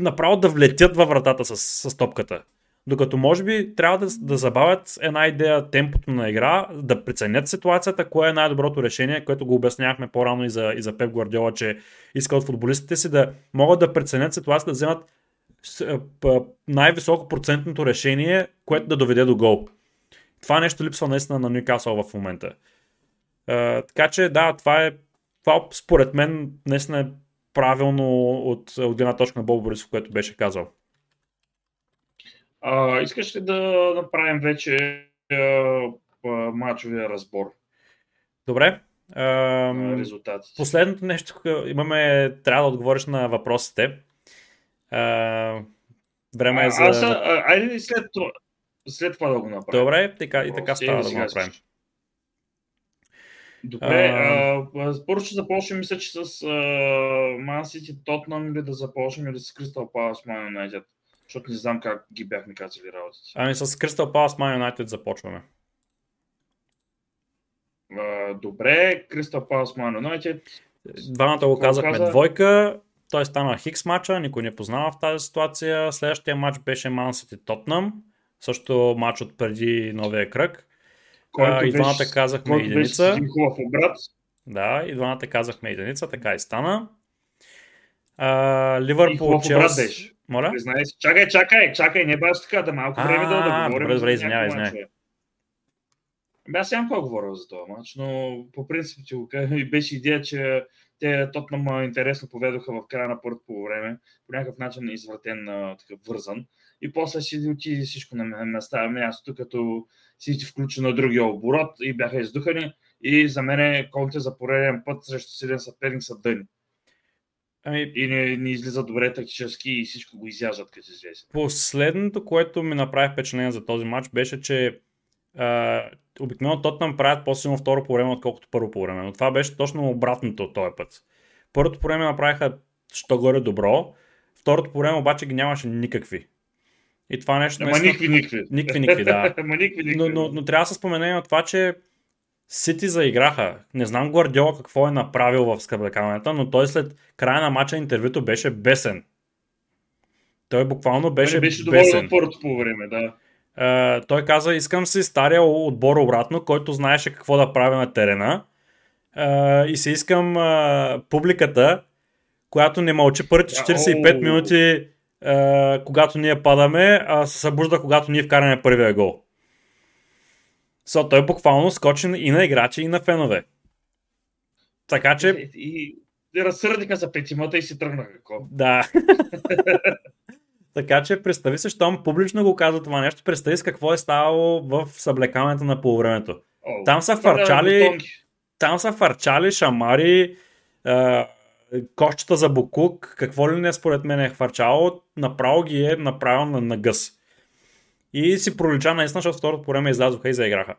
направо да влетят във вратата с, с топката. Докато може би трябва да, да забавят една идея темпото на игра, да преценят ситуацията, кое е най-доброто решение, което го обяснявахме по-рано и за, и за Пеп Гвардиола, че иска от футболистите си да могат да преценят ситуацията, да вземат най-високо процентното решение, което да доведе до гол. Това нещо липсва наистина на Ньюкасъл в момента. А, така че да, това е това според мен наистина е правилно от, от гледна точка на Боб Борисов, което беше казал. А, искаш ли да направим вече а, а, матчовия разбор Добре. резултатите? Последното нещо, имаме, трябва да отговориш на въпросите. А, време е за... А, аз, а, айде и след това, след това да го направим. Добре, така, и така става да го направим. Добре, А, а, първо ще започнем, мисля, че с Ман Сити, Тотнам или да започнем или с Кристал Палас, Ман Юнайтед. Защото не знам как ги бяхме казали работите. Ами с Crystal Palace Man United започваме. А, добре, Кристал Палас, Ман Юнайтед. Двамата го казахме каза? двойка. Той стана Хикс матча, никой не познава в тази ситуация. Следващия матч беше Man City Tottenham. Също матч от преди новия кръг. А, и двамата казахме който беше единица. един хубав обрат. Да, и двамата казахме единица, така и стана. А, И Ливърпул, Челси. Моля? Си. Чакай, чакай, чакай, не баш така, да малко време да, да говорим. добре, добре, извинявай, извинявай. Аз нямам какво говоря за този матч, но по принцип ти го кажа. Беше идея, че те Тотнам интересно поведоха в края на първото по време, по някакъв начин извратен, такъв вързан. И после си отиде всичко на ме- места, мястото, като си ти включи на другия оборот и бяха издухани. И за мен конте за пореден път срещу силен съперник са дъни. Ами, И не, не излиза добре тактически и всичко го изяждат, като излезе. Последното, което ми направи впечатление за този матч, беше, че а, обикновено Тотнам правят по-силно второ по време, отколкото първо по време. Но това беше точно обратното от този път. Първото по време направиха що горе добро, второто по време обаче ги нямаше никакви. И това нещо... Ама наистина- никви, никви. Никви, никви, да. <laughs> Ама никви, никви. Но, но, но трябва да се спомене на това, че Сити заиграха. Не знам Гвардиола какво е направил в скъблекаването, но той след края на матча интервюто беше бесен. Той буквално беше, беше, беше бесен. първото по време, да. Uh, той каза, искам си стария отбор обратно, който знаеше какво да прави на терена. Uh, и се искам uh, публиката, която не мълчи първите 45 Ау. минути, когато ние падаме, а се събужда, когато ние вкараме първия гол. So, той буквално скочи и на играчи, и на фенове. Така че, И, и, и разсърдиха за петимата и си тръгнаха. Да. <laughs> така че, представи се, щом публично го казва това нещо, представи се какво е ставало в съблекаването на полувремето. О, Там са хвърляли фарчали-. Там са фарчали, шамари, е, кошчета за букук, какво ли не според мен е хвърчало, направо ги е направил на, на гъс. И си пролича наистина, защото второто по време излязоха и заиграха.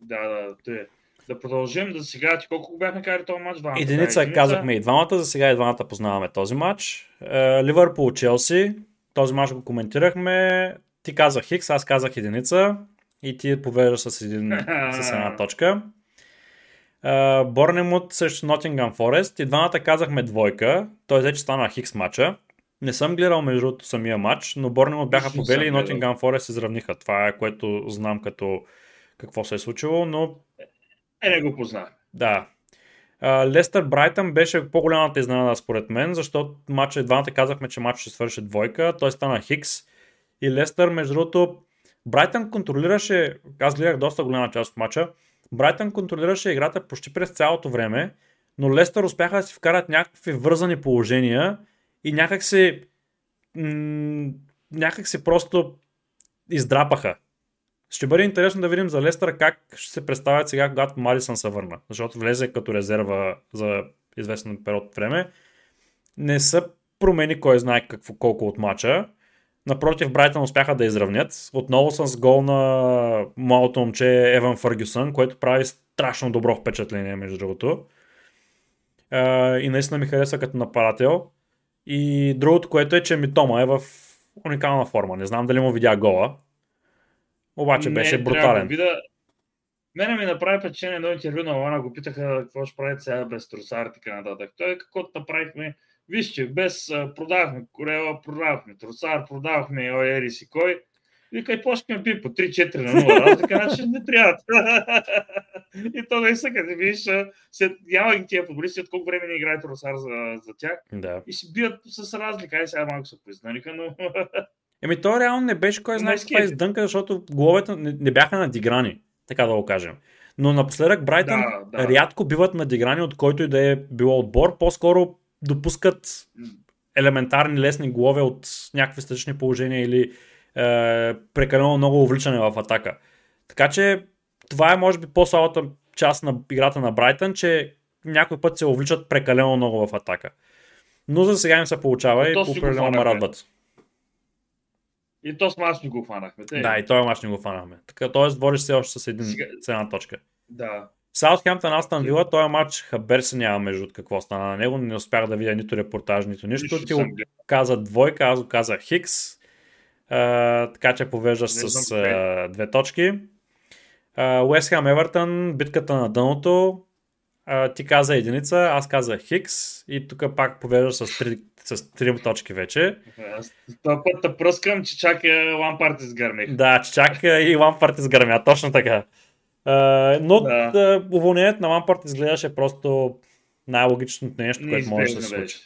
Да, да, те. Да продължим да сега. Ти колко бяхме карали този матч? Двамата, Единица да, казахме и двамата, за сега и двамата познаваме този матч. Е, Ливърпул Челси, този матч го коментирахме. Ти казах Хикс, аз казах единица и ти повеждаш с, един, <laughs> с една точка. Е, Борнемут срещу Нотингъм Форест и двамата казахме двойка. Той вече стана Хикс матча. Не съм гледал между другото самия матч, но Борнемут бяха побели и гледал. Нотингъм Форест се изравниха. Това е което знам като какво се е случило, но Е, не го познах. да. Лестър Брайтън беше по-голямата изненада според мен, защото матча, двамата казахме, че матч ще свърши двойка, той стана Хикс. И Лестър, между другото, Брайтън контролираше, аз гледах доста голяма част от матча, Брайтън контролираше играта почти през цялото време, но Лестър успяха да си вкарат някакви вързани положения и някак си м- някак си просто издрапаха. Ще бъде интересно да видим за Лестър как ще се представят сега, когато Малисън се върна. Защото влезе като резерва за известен период от време. Не са промени кой знае какво, колко от мача. Напротив, Брайтън успяха да изравнят. Отново с гол на малото момче Еван Фъргюсън, което прави страшно добро впечатление, между другото. И наистина ми хареса като нападател. И другото, което е, че Митома е в уникална форма. Не знам дали му видя гола. Обаче Не, беше брутален. Да. Мене ми направи впечатление едно интервю на Лана, го питаха какво ще правите сега без трусар и така нататък. Той каквото направихме, вижте, без продавахме Корела, продавахме трусар, продавахме ой, ери си кой. Вика, и почнахме би по 3-4 на 0. Аз така начин не трябва. <laughs> и то наистина, като видиш, а, след, няма ги тия футболисти, от колко време не играе трусар за, за тях. Да. И си бият с разлика. Ай сега малко се признаниха, но <laughs> Еми той реално не беше кой знае каква издънка, защото головете не, не бяха надиграни, така да го кажем. Но напоследък Брайтън да, да. рядко биват надиграни от който и да е било отбор, по-скоро допускат елементарни лесни голове от някакви статични положения или е, прекалено много увличане в атака. Така че това е може би по-слабата част на играта на Брайтън, че някой път се увличат прекалено много в атака. Но за сега им се получава и го определено ме радват. И то с мач не го фанахме. Те, Да, и този мач не го фанахме. Така, т.е. водиш се още с, един, Сега- с една точка. да. Саутхемптън Астан Вила, този матч хабер се няма между какво стана на него. Не успях да видя нито репортаж, нито нищо. Ти го каза двойка, аз го казах Хикс. А, така че повеждаш с знам къде. а, две точки. Уест Хем Евертън, битката на дъното. А, ти каза единица, аз казах Хикс и тук пак повеждаш с три, с три точки вече. Този път те пръскам, че чака Лампард изгърмих. Да, че чака и Лампарт изгърмя, точно така. А, но Да. да. уволнението на Лампарт изглеждаше просто най-логичното нещо, което може да се случи.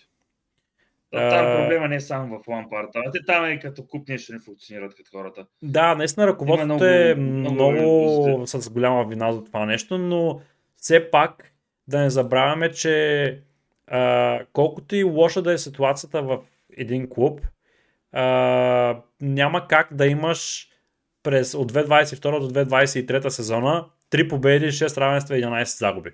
То, там А, проблема не е само в Лампард. А там е като куп нещо не функционират като хората. Да, наистина ръководството е много много, с голяма вина за това нещо, но все пак да не забравяме, че а, колкото и лоша да е ситуацията в един клуб, а, няма как да имаш през от 2022 до 2023 сезона 3 победи, 6 равенства и 11 загуби.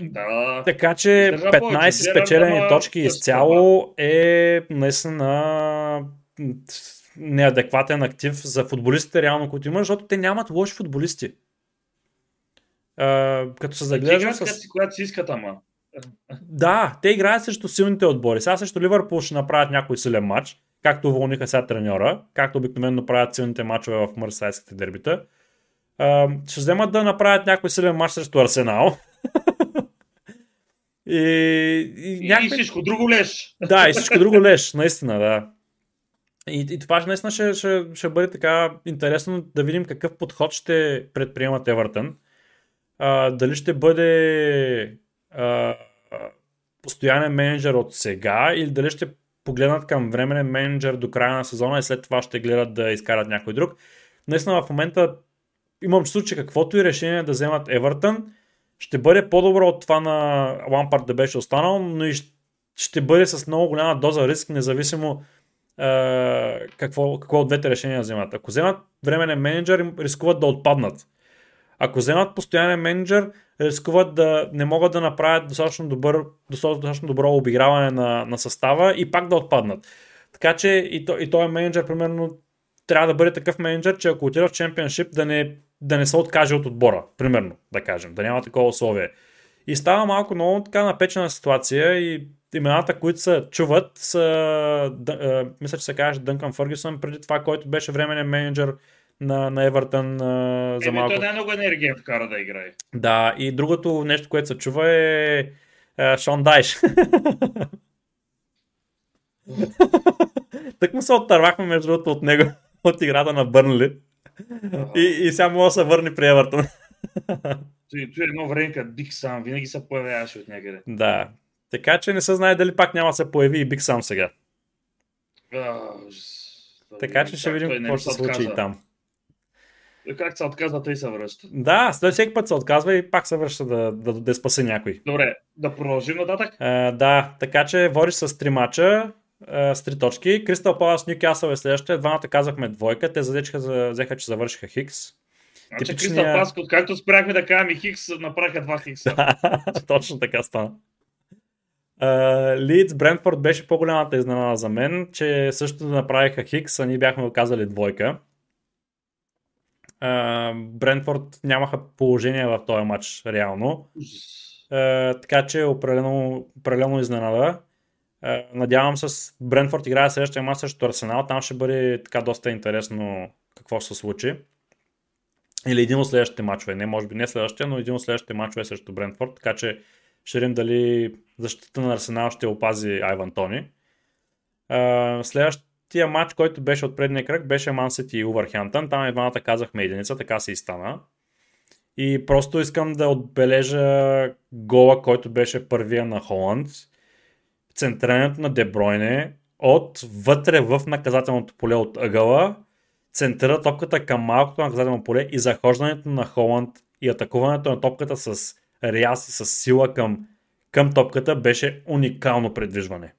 Да, Така че Издържа 15 повече. спечелени Ама точки изцяло е наистина неадекватен актив за футболистите, реално, които има, защото те нямат лоши футболисти. А, като се заглеждам Заглеждам с... си, когато си искат, ама. Да, те играят срещу силните отбори. Сега срещу Ливърпул ще направят някой силен матч, както уволниха сега треньора, както обикновено правят силните матчове в мърсайските дербита. А, ще вземат да направят някой силен матч срещу Арсенал. <laughs> и, и, И, някакви- и всичко друго леш. да, и всичко друго леш, наистина, да. И, и това наистина ще, ще, ще бъде така интересно да видим какъв подход ще предприемат Евертън. А, дали ще бъде а, а, постоянен менеджер от сега или дали ще погледнат към временен менеджер до края на сезона и след това ще гледат да изкарат някой друг. Наистина в момента имам чувство, че каквото и решение да вземат Евертън, ще бъде по-добро от това на Лампард да беше останал, но и ще бъде с много голяма доза риск, независимо е, какво, какво от двете решения вземат. Ако вземат временен менеджер, рискуват да отпаднат. Ако вземат постоянен менеджер, рискуват да не могат да направят достатъчно, добър, достатъчно добро обиграване на, на състава и пак да отпаднат. Така че и, то, и този менеджер, примерно, трябва да бъде такъв менеджер, че ако отида в чемпионшип, да не, да не се откаже от отбора, примерно, да кажем, да няма такова условие. И става малко много така напечена ситуация и имената, които се чуват, са, Дъ- е, мисля, че се каже Дънкан Фъргюсън, преди това, който беше временен менеджер на, на Евертън е, за Еми, малко. той най-много енергия вкара да играе. Да, и другото нещо, което се чува е, е Шон Дайш. <laughs> так му се оттървахме между другото от него, <laughs> от играта на Бърнли. И, и сега мога да се върне при Евертън. Той, той едно време като Биг Сам винаги се появяваше от някъде. да. Така че не се знае дали пак няма да се появи и Биг Сам сега. Така че ще видим какво ще се случи и там. Как се отказва, той се връща. Да, след всеки път се отказва и пак се връща да, да, да спаси някой. Добре, да продължим нататък. А, да, така че водиш с три мача, с три точки. Кристал Палас Ньюкасъл е следващия. Двамата казахме двойка. Те задечиха, за, взеха, че завършиха Хикс. Значи Типичния- Кристал Пас, както спряхме да кажем и Хикс, направиха два Хикса. <laughs> Точно така стана. Лидс Брентфорд беше по-голямата изненада за мен, че също направиха Хикс, а ние бяхме го казали двойка. Брентфорд нямаха положение в този матч реално. Е, така че определено, определено изненада. Е, надявам се с Брентфорд играе следващия мач срещу Арсенал. Там ще бъде така доста интересно какво се случи. Или един от следващите мачове. Не, може би не следващия, но един от следващите мачове срещу Брентфорд. Така че ще видим дали защита на Арсенал ще опази Айван Тони. Е, следващия матч, който беше от предния кръг, беше Ман Сити и Увърхемптън. Там и казахме единица, така се и стана. И просто искам да отбележа гола, който беше първия на Холанд. Центрирането на Дебройне от вътре в наказателното поле от ъгъла. Центъра топката към малкото наказателно поле и захождането на Холанд и атакуването на топката с ряс и с сила към, към топката беше уникално предвижване.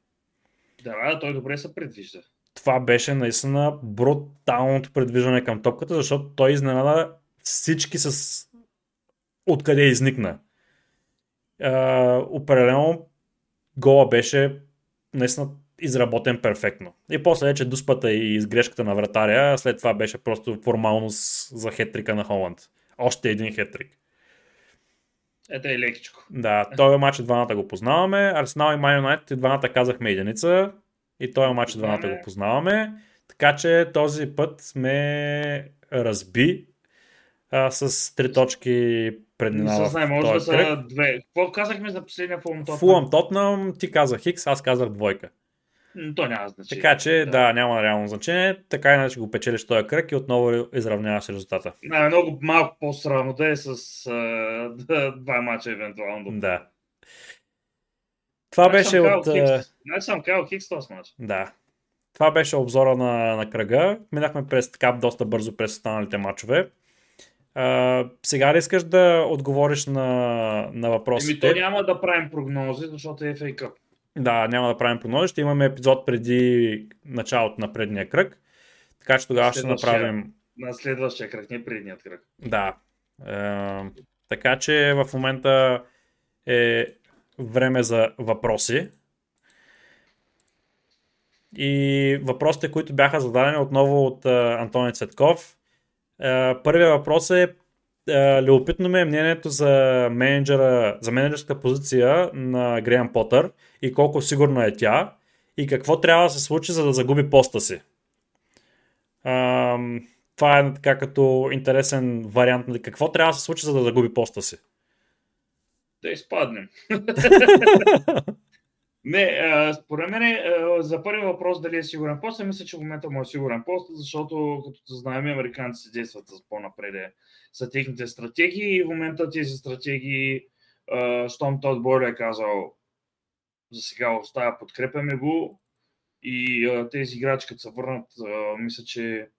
Да, да, той добре се предвижда. Това беше наистина бруталното предвижване към топката, защото той изненада всички с откъде изникна. Е, определено гола беше наистина изработен перфектно. И после вече дуспата и изгрешката на вратаря, след това беше просто формалност за хетрика на Холанд. Още един хетрик. Ето е лекичко. Да, този матч и двамата го познаваме. Арсенал и Ман Юнайтед и двамата казахме единица. И този матч Познаваме. го познаваме. Така че този път сме разби а, с три точки преднина Не знае, може да са две. Какво казахме за последния Фулъм Тотнъм? Фулъм Тотнам, ти казах Хикс, аз казах двойка. То няма значение. Така че, да, няма реално значение. Така иначе го печелиш този кръг и отново изравняваш резултата. Не, много малко по-срамно да е с да, два мача евентуално. Да. Това беше от... Не съм казал Хикс този мач. Да. Това беше обзора на, на кръга. Минахме през така доста бързо през останалите матчове. А, сега ли искаш да отговориш на, на Еми, въпросите? то няма да правим прогнози, защото е FA Cup. Да, няма да правим прогнози. Ще имаме епизод преди началото на предния кръг. Така че тогава ще направим На следващия кръг, не предният кръг. Да. Е, така че в момента е време за въпроси. И въпросите, които бяха зададени отново от Антони Цветков. Първият въпрос е любопитно ми е мнението за менеджера, за менеджерска позиция на Греъм Потър и колко сигурна е тя и какво трябва да се случи, за да загуби поста си. това е така като интересен вариант. Нали? Какво трябва да се случи, за да загуби поста си? Да изпаднем. <laughs> Не, а, според мен за първи въпрос дали е сигурен пост, мисля, че в момента му е сигурен пост, защото като знаем, американците действат с по-напред са техните стратегии и в момента тези стратегии, а, щом Тод Бойле е казал за сега оставя, подкрепяме го и а, тези играчи, като се върнат, а, мисля, че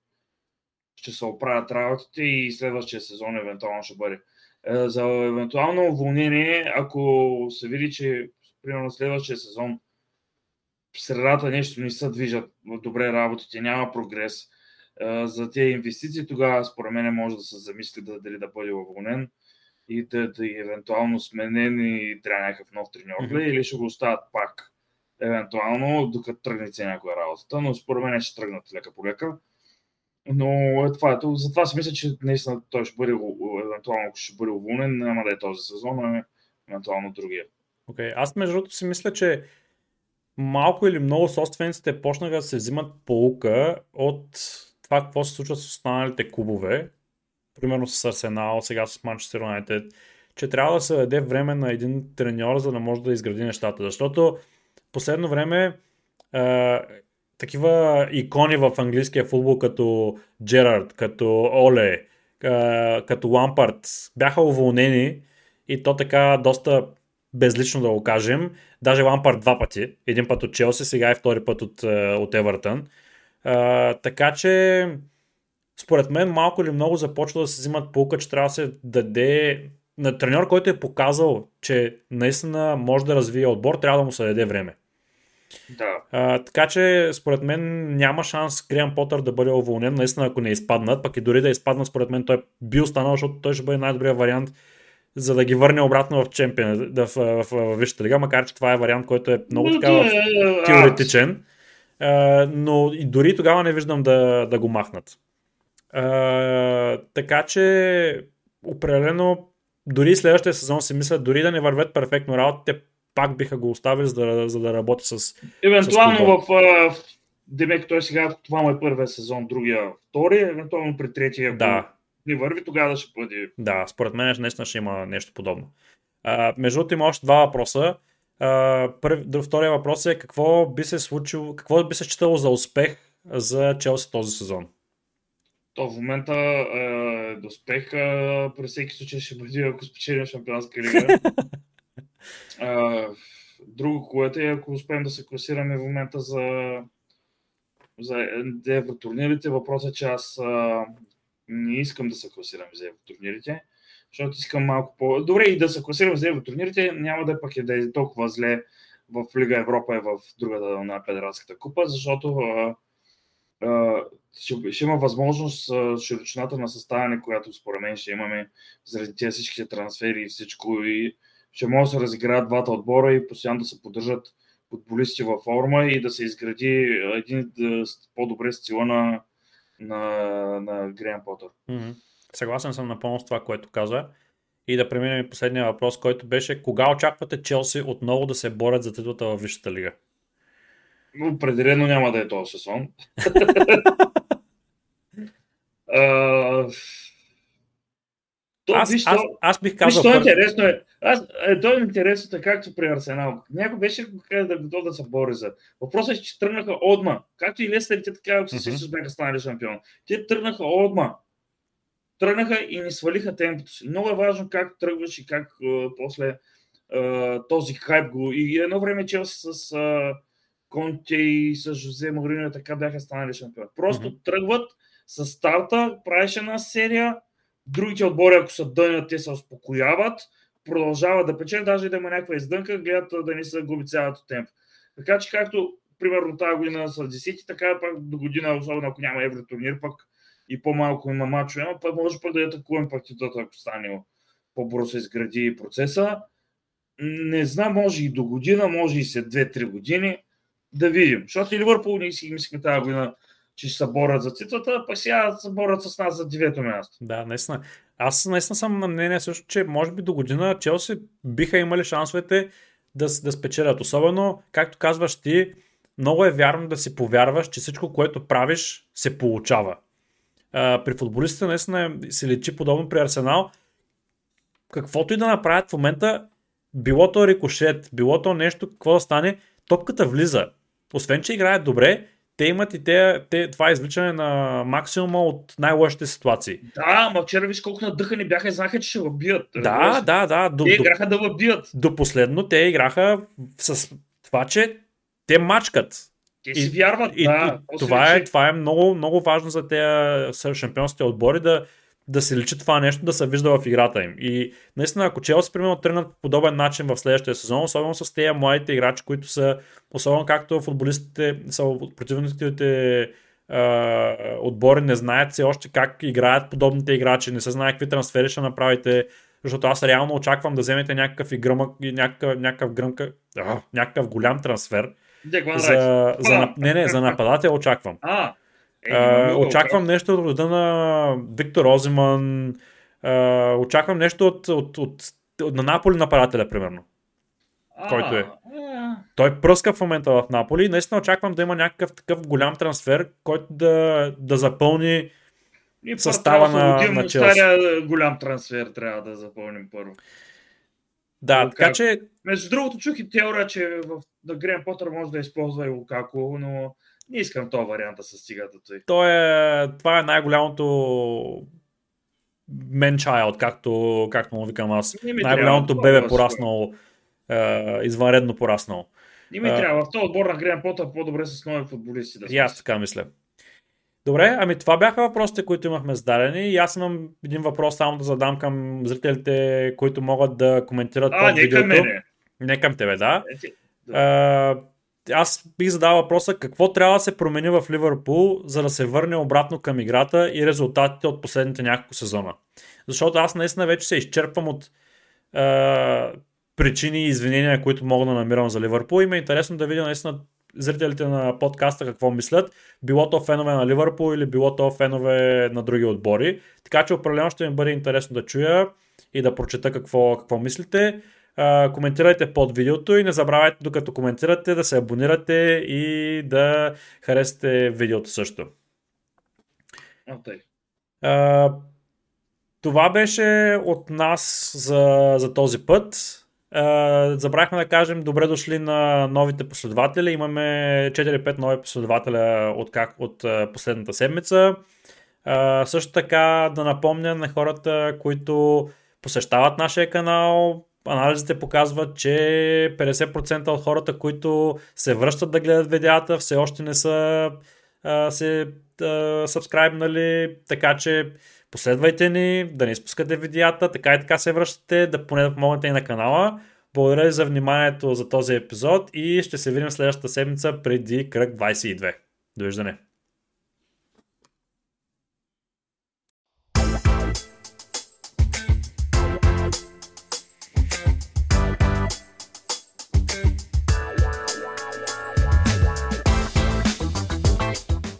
ще се оправят работите и следващия сезон евентуално ще бъде. За евентуално уволнение, ако се види, че примерно следващия сезон в средата нещо не се движат добре работите, няма прогрес за тези инвестиции, тогава според мен може да се замисли да, дали да бъде уволнен и да, да е евентуално сменен и трябва някакъв нов треньор mm-hmm. или ще го оставят пак евентуално, докато тръгне някоя работата, но според мен ще тръгнат лека по лека. Но е това, е, затова си мисля, че наистина той ще бъде, евентуално ако ще бъде уволнен, няма да е този сезон, а евентуално другия. Okay. Аз между другото си мисля, че малко или много собствениците почнаха да се взимат полука от това какво се случва с останалите клубове, примерно с Арсенал, сега с Манчестър Юнайтед, че трябва да се даде време на един треньор, за да може да изгради нещата. Защото последно време е, такива икони в английския футбол, като Джерард, като Оле, е, като Лампард, бяха уволнени и то така доста безлично да го кажем. Даже Лампард два пъти. Един път от Челси, сега и втори път от, е, от Евертън. А, така че, според мен, малко или много започва да се взимат полка, че трябва да се даде на треньор, който е показал, че наистина може да развие отбор, трябва да му се даде време. Да. А, така че, според мен, няма шанс Гриан Потър да бъде уволнен, наистина, ако не изпаднат, пък и дори да изпаднат, според мен, той би останал, защото той ще бъде най-добрият вариант за да ги върне обратно в чемпион, в, в, в, в, в Висшата лига, макар че това е вариант, който е много така е, теоретичен. А, но и дори тогава не виждам да, да го махнат. А, така че, определено, дори следващия сезон си мислят, дори да не вървят перфектно работите, пак биха го оставили, за да, за да работи с. Евентуално с в, в Демек, той сега, това му е първия сезон, другия втори, евентуално при третия, да. Не върви, тогава да ще бъде. Да, според мен наистина ще има нещо подобно. А, между другото има още два въпроса. Uh, втория въпрос е какво би се случило, какво би се считало за успех за Челси този сезон? То в момента е до успех. При всеки случай ще бъде, ако спечелим шампионска лига. <laughs> друго, което е, ако успеем да се класираме в момента за, за евротурнирите, въпросът е, че аз а, не искам да се класирам за евротурнирите защото искам малко по... Добре, и да се класирам за евротурнирите, няма да е пък е да е толкова зле в Лига Европа и в другата на Федералската купа, защото а, а, ще, ще има възможност а, широчината на съставяне, която според мен ще имаме заради тези всичките трансфери и всичко и ще може да се разиграят двата отбора и постоянно да се поддържат футболисти във форма и да се изгради един по-добре стила на, на, на Греъм Потър. Mm-hmm. Съгласен съм напълно с това, което каза. И да преминем последния въпрос, който беше кога очаквате Челси отново да се борят за титлата в Висшата лига? Определено няма да е този сезон. <laughs> То, аз, виж, аз, аз бих казал. Виж, то е интересно е. Аз, е, то е интересно, както при Арсенал. Някой беше да готов да се бори за. Въпросът е, че тръгнаха отма. Както и Лестерите, така, ако се mm-hmm. бяха станали шампион. Те тръгнаха отма тръгнаха и ни свалиха темпото си. Много е важно как тръгваш и как а, после а, този хайп го. И едно време Челси с а, Конте и с Жозе Морино така бяха станали шампион. Просто mm-hmm. тръгват с старта, правиш една серия, другите отбори, ако са дънят, те се успокояват, продължават да печелят, даже и да има някаква издънка, гледат да не се губи цялото темп. Така че както примерно тази година са 10, така пак до година, особено ако няма евротурнир, пък и по-малко има мачове, но пък може пък да атакуваме партитата, ако стане по-бързо се изгради процеса. Не знам, може и до година, може и след 2-3 години. Да видим. Защото и Ливърпул ние си мислихме тази година, че се борят за титлата, пък сега се борят с нас за девето място. Да, наистина. Аз наистина съм на мнение също, че може би до година Челси биха имали шансовете да, да спечелят. Особено, както казваш ти, много е вярно да си повярваш, че всичко, което правиш, се получава. А, при футболистите наистина се лечи подобно при Арсенал. Каквото и да направят в момента, било то рикошет, било то нещо, какво да стане, топката влиза. Освен, че играят добре, те имат и те, те, това извличане на максимума от най-лошите ситуации. Да, ма вчера виж колко надъхани бяха и знаеха, че ще въбият. Да, да, да. До, те играха да въбият. До последно те играха с това, че те мачкат. Те си вярват, и, да. И, това, е, това е много, много важно за тези шампионските отбори да, да се личи това нещо, да се вижда в играта им. И наистина, ако Челси, примерно, тръгнат по подобен начин в следващия сезон, особено с тези младите играчи, които са, особено както футболистите, са противниците отбори не знаят все още как играят подобните играчи, не се знае какви трансфери ще направите, защото аз реално очаквам да вземете някакъв, игръмък, някакъв, някакъв, гръмка, а, някакъв голям трансфер. За, за, не, не, за нападател очаквам. А, е, очаквам нещо от рода на Виктор Озиман. Uh, очаквам нещо от, от, от, от на Наполи нападателя, примерно. А, който е. Той пръска в момента в Наполи. Наистина очаквам да има някакъв такъв голям трансфер, който да, да запълни и състава на, на Челси. голям трансфер трябва да запълним първо. Да, така че... Между другото чух и теория, че в да Грен Потър може да използва и Лукако, но не искам този вариант стига до той. То е, това е най-голямото мен child, както, както му викам аз. Най-голямото бебе пораснало, е, извънредно пораснало. Не ми трябва. В този отбор на Грен Потър по-добре с нови футболисти да И аз така мисля. Добре, ами това бяха въпросите, които имахме зададени. И аз имам един въпрос само да задам към зрителите, които могат да коментират а, под не видеото. Към мене. Не към тебе, да. Е. А, аз бих задал въпроса какво трябва да се промени в Ливърпул, за да се върне обратно към играта и резултатите от последните няколко сезона. Защото аз наистина вече се изчерпвам от е, причини и извинения, които мога да намирам за Ливърпул. И ме е интересно да видя наистина зрителите на подкаста какво мислят. Било то фенове на Ливърпул или било то фенове на други отбори. Така че определено ще ми бъде интересно да чуя и да прочета какво, какво мислите а, коментирайте под видеото и не забравяйте докато коментирате да се абонирате и да харесате видеото също. Okay. А, това беше от нас за, за този път. Uh, забрахме да кажем добре дошли на новите последователи. Имаме 4-5 нови последователя от, как, от uh, последната седмица. Uh, също така да напомня на хората, които посещават нашия канал, анализите показват, че 50% от хората, които се връщат да гледат видеята, все още не са а, се сабскрайбнали, така че последвайте ни, да не изпускате видеята, така и така се връщате, да поне да помогнете и на канала. Благодаря за вниманието за този епизод и ще се видим следващата седмица преди кръг 22. Довиждане!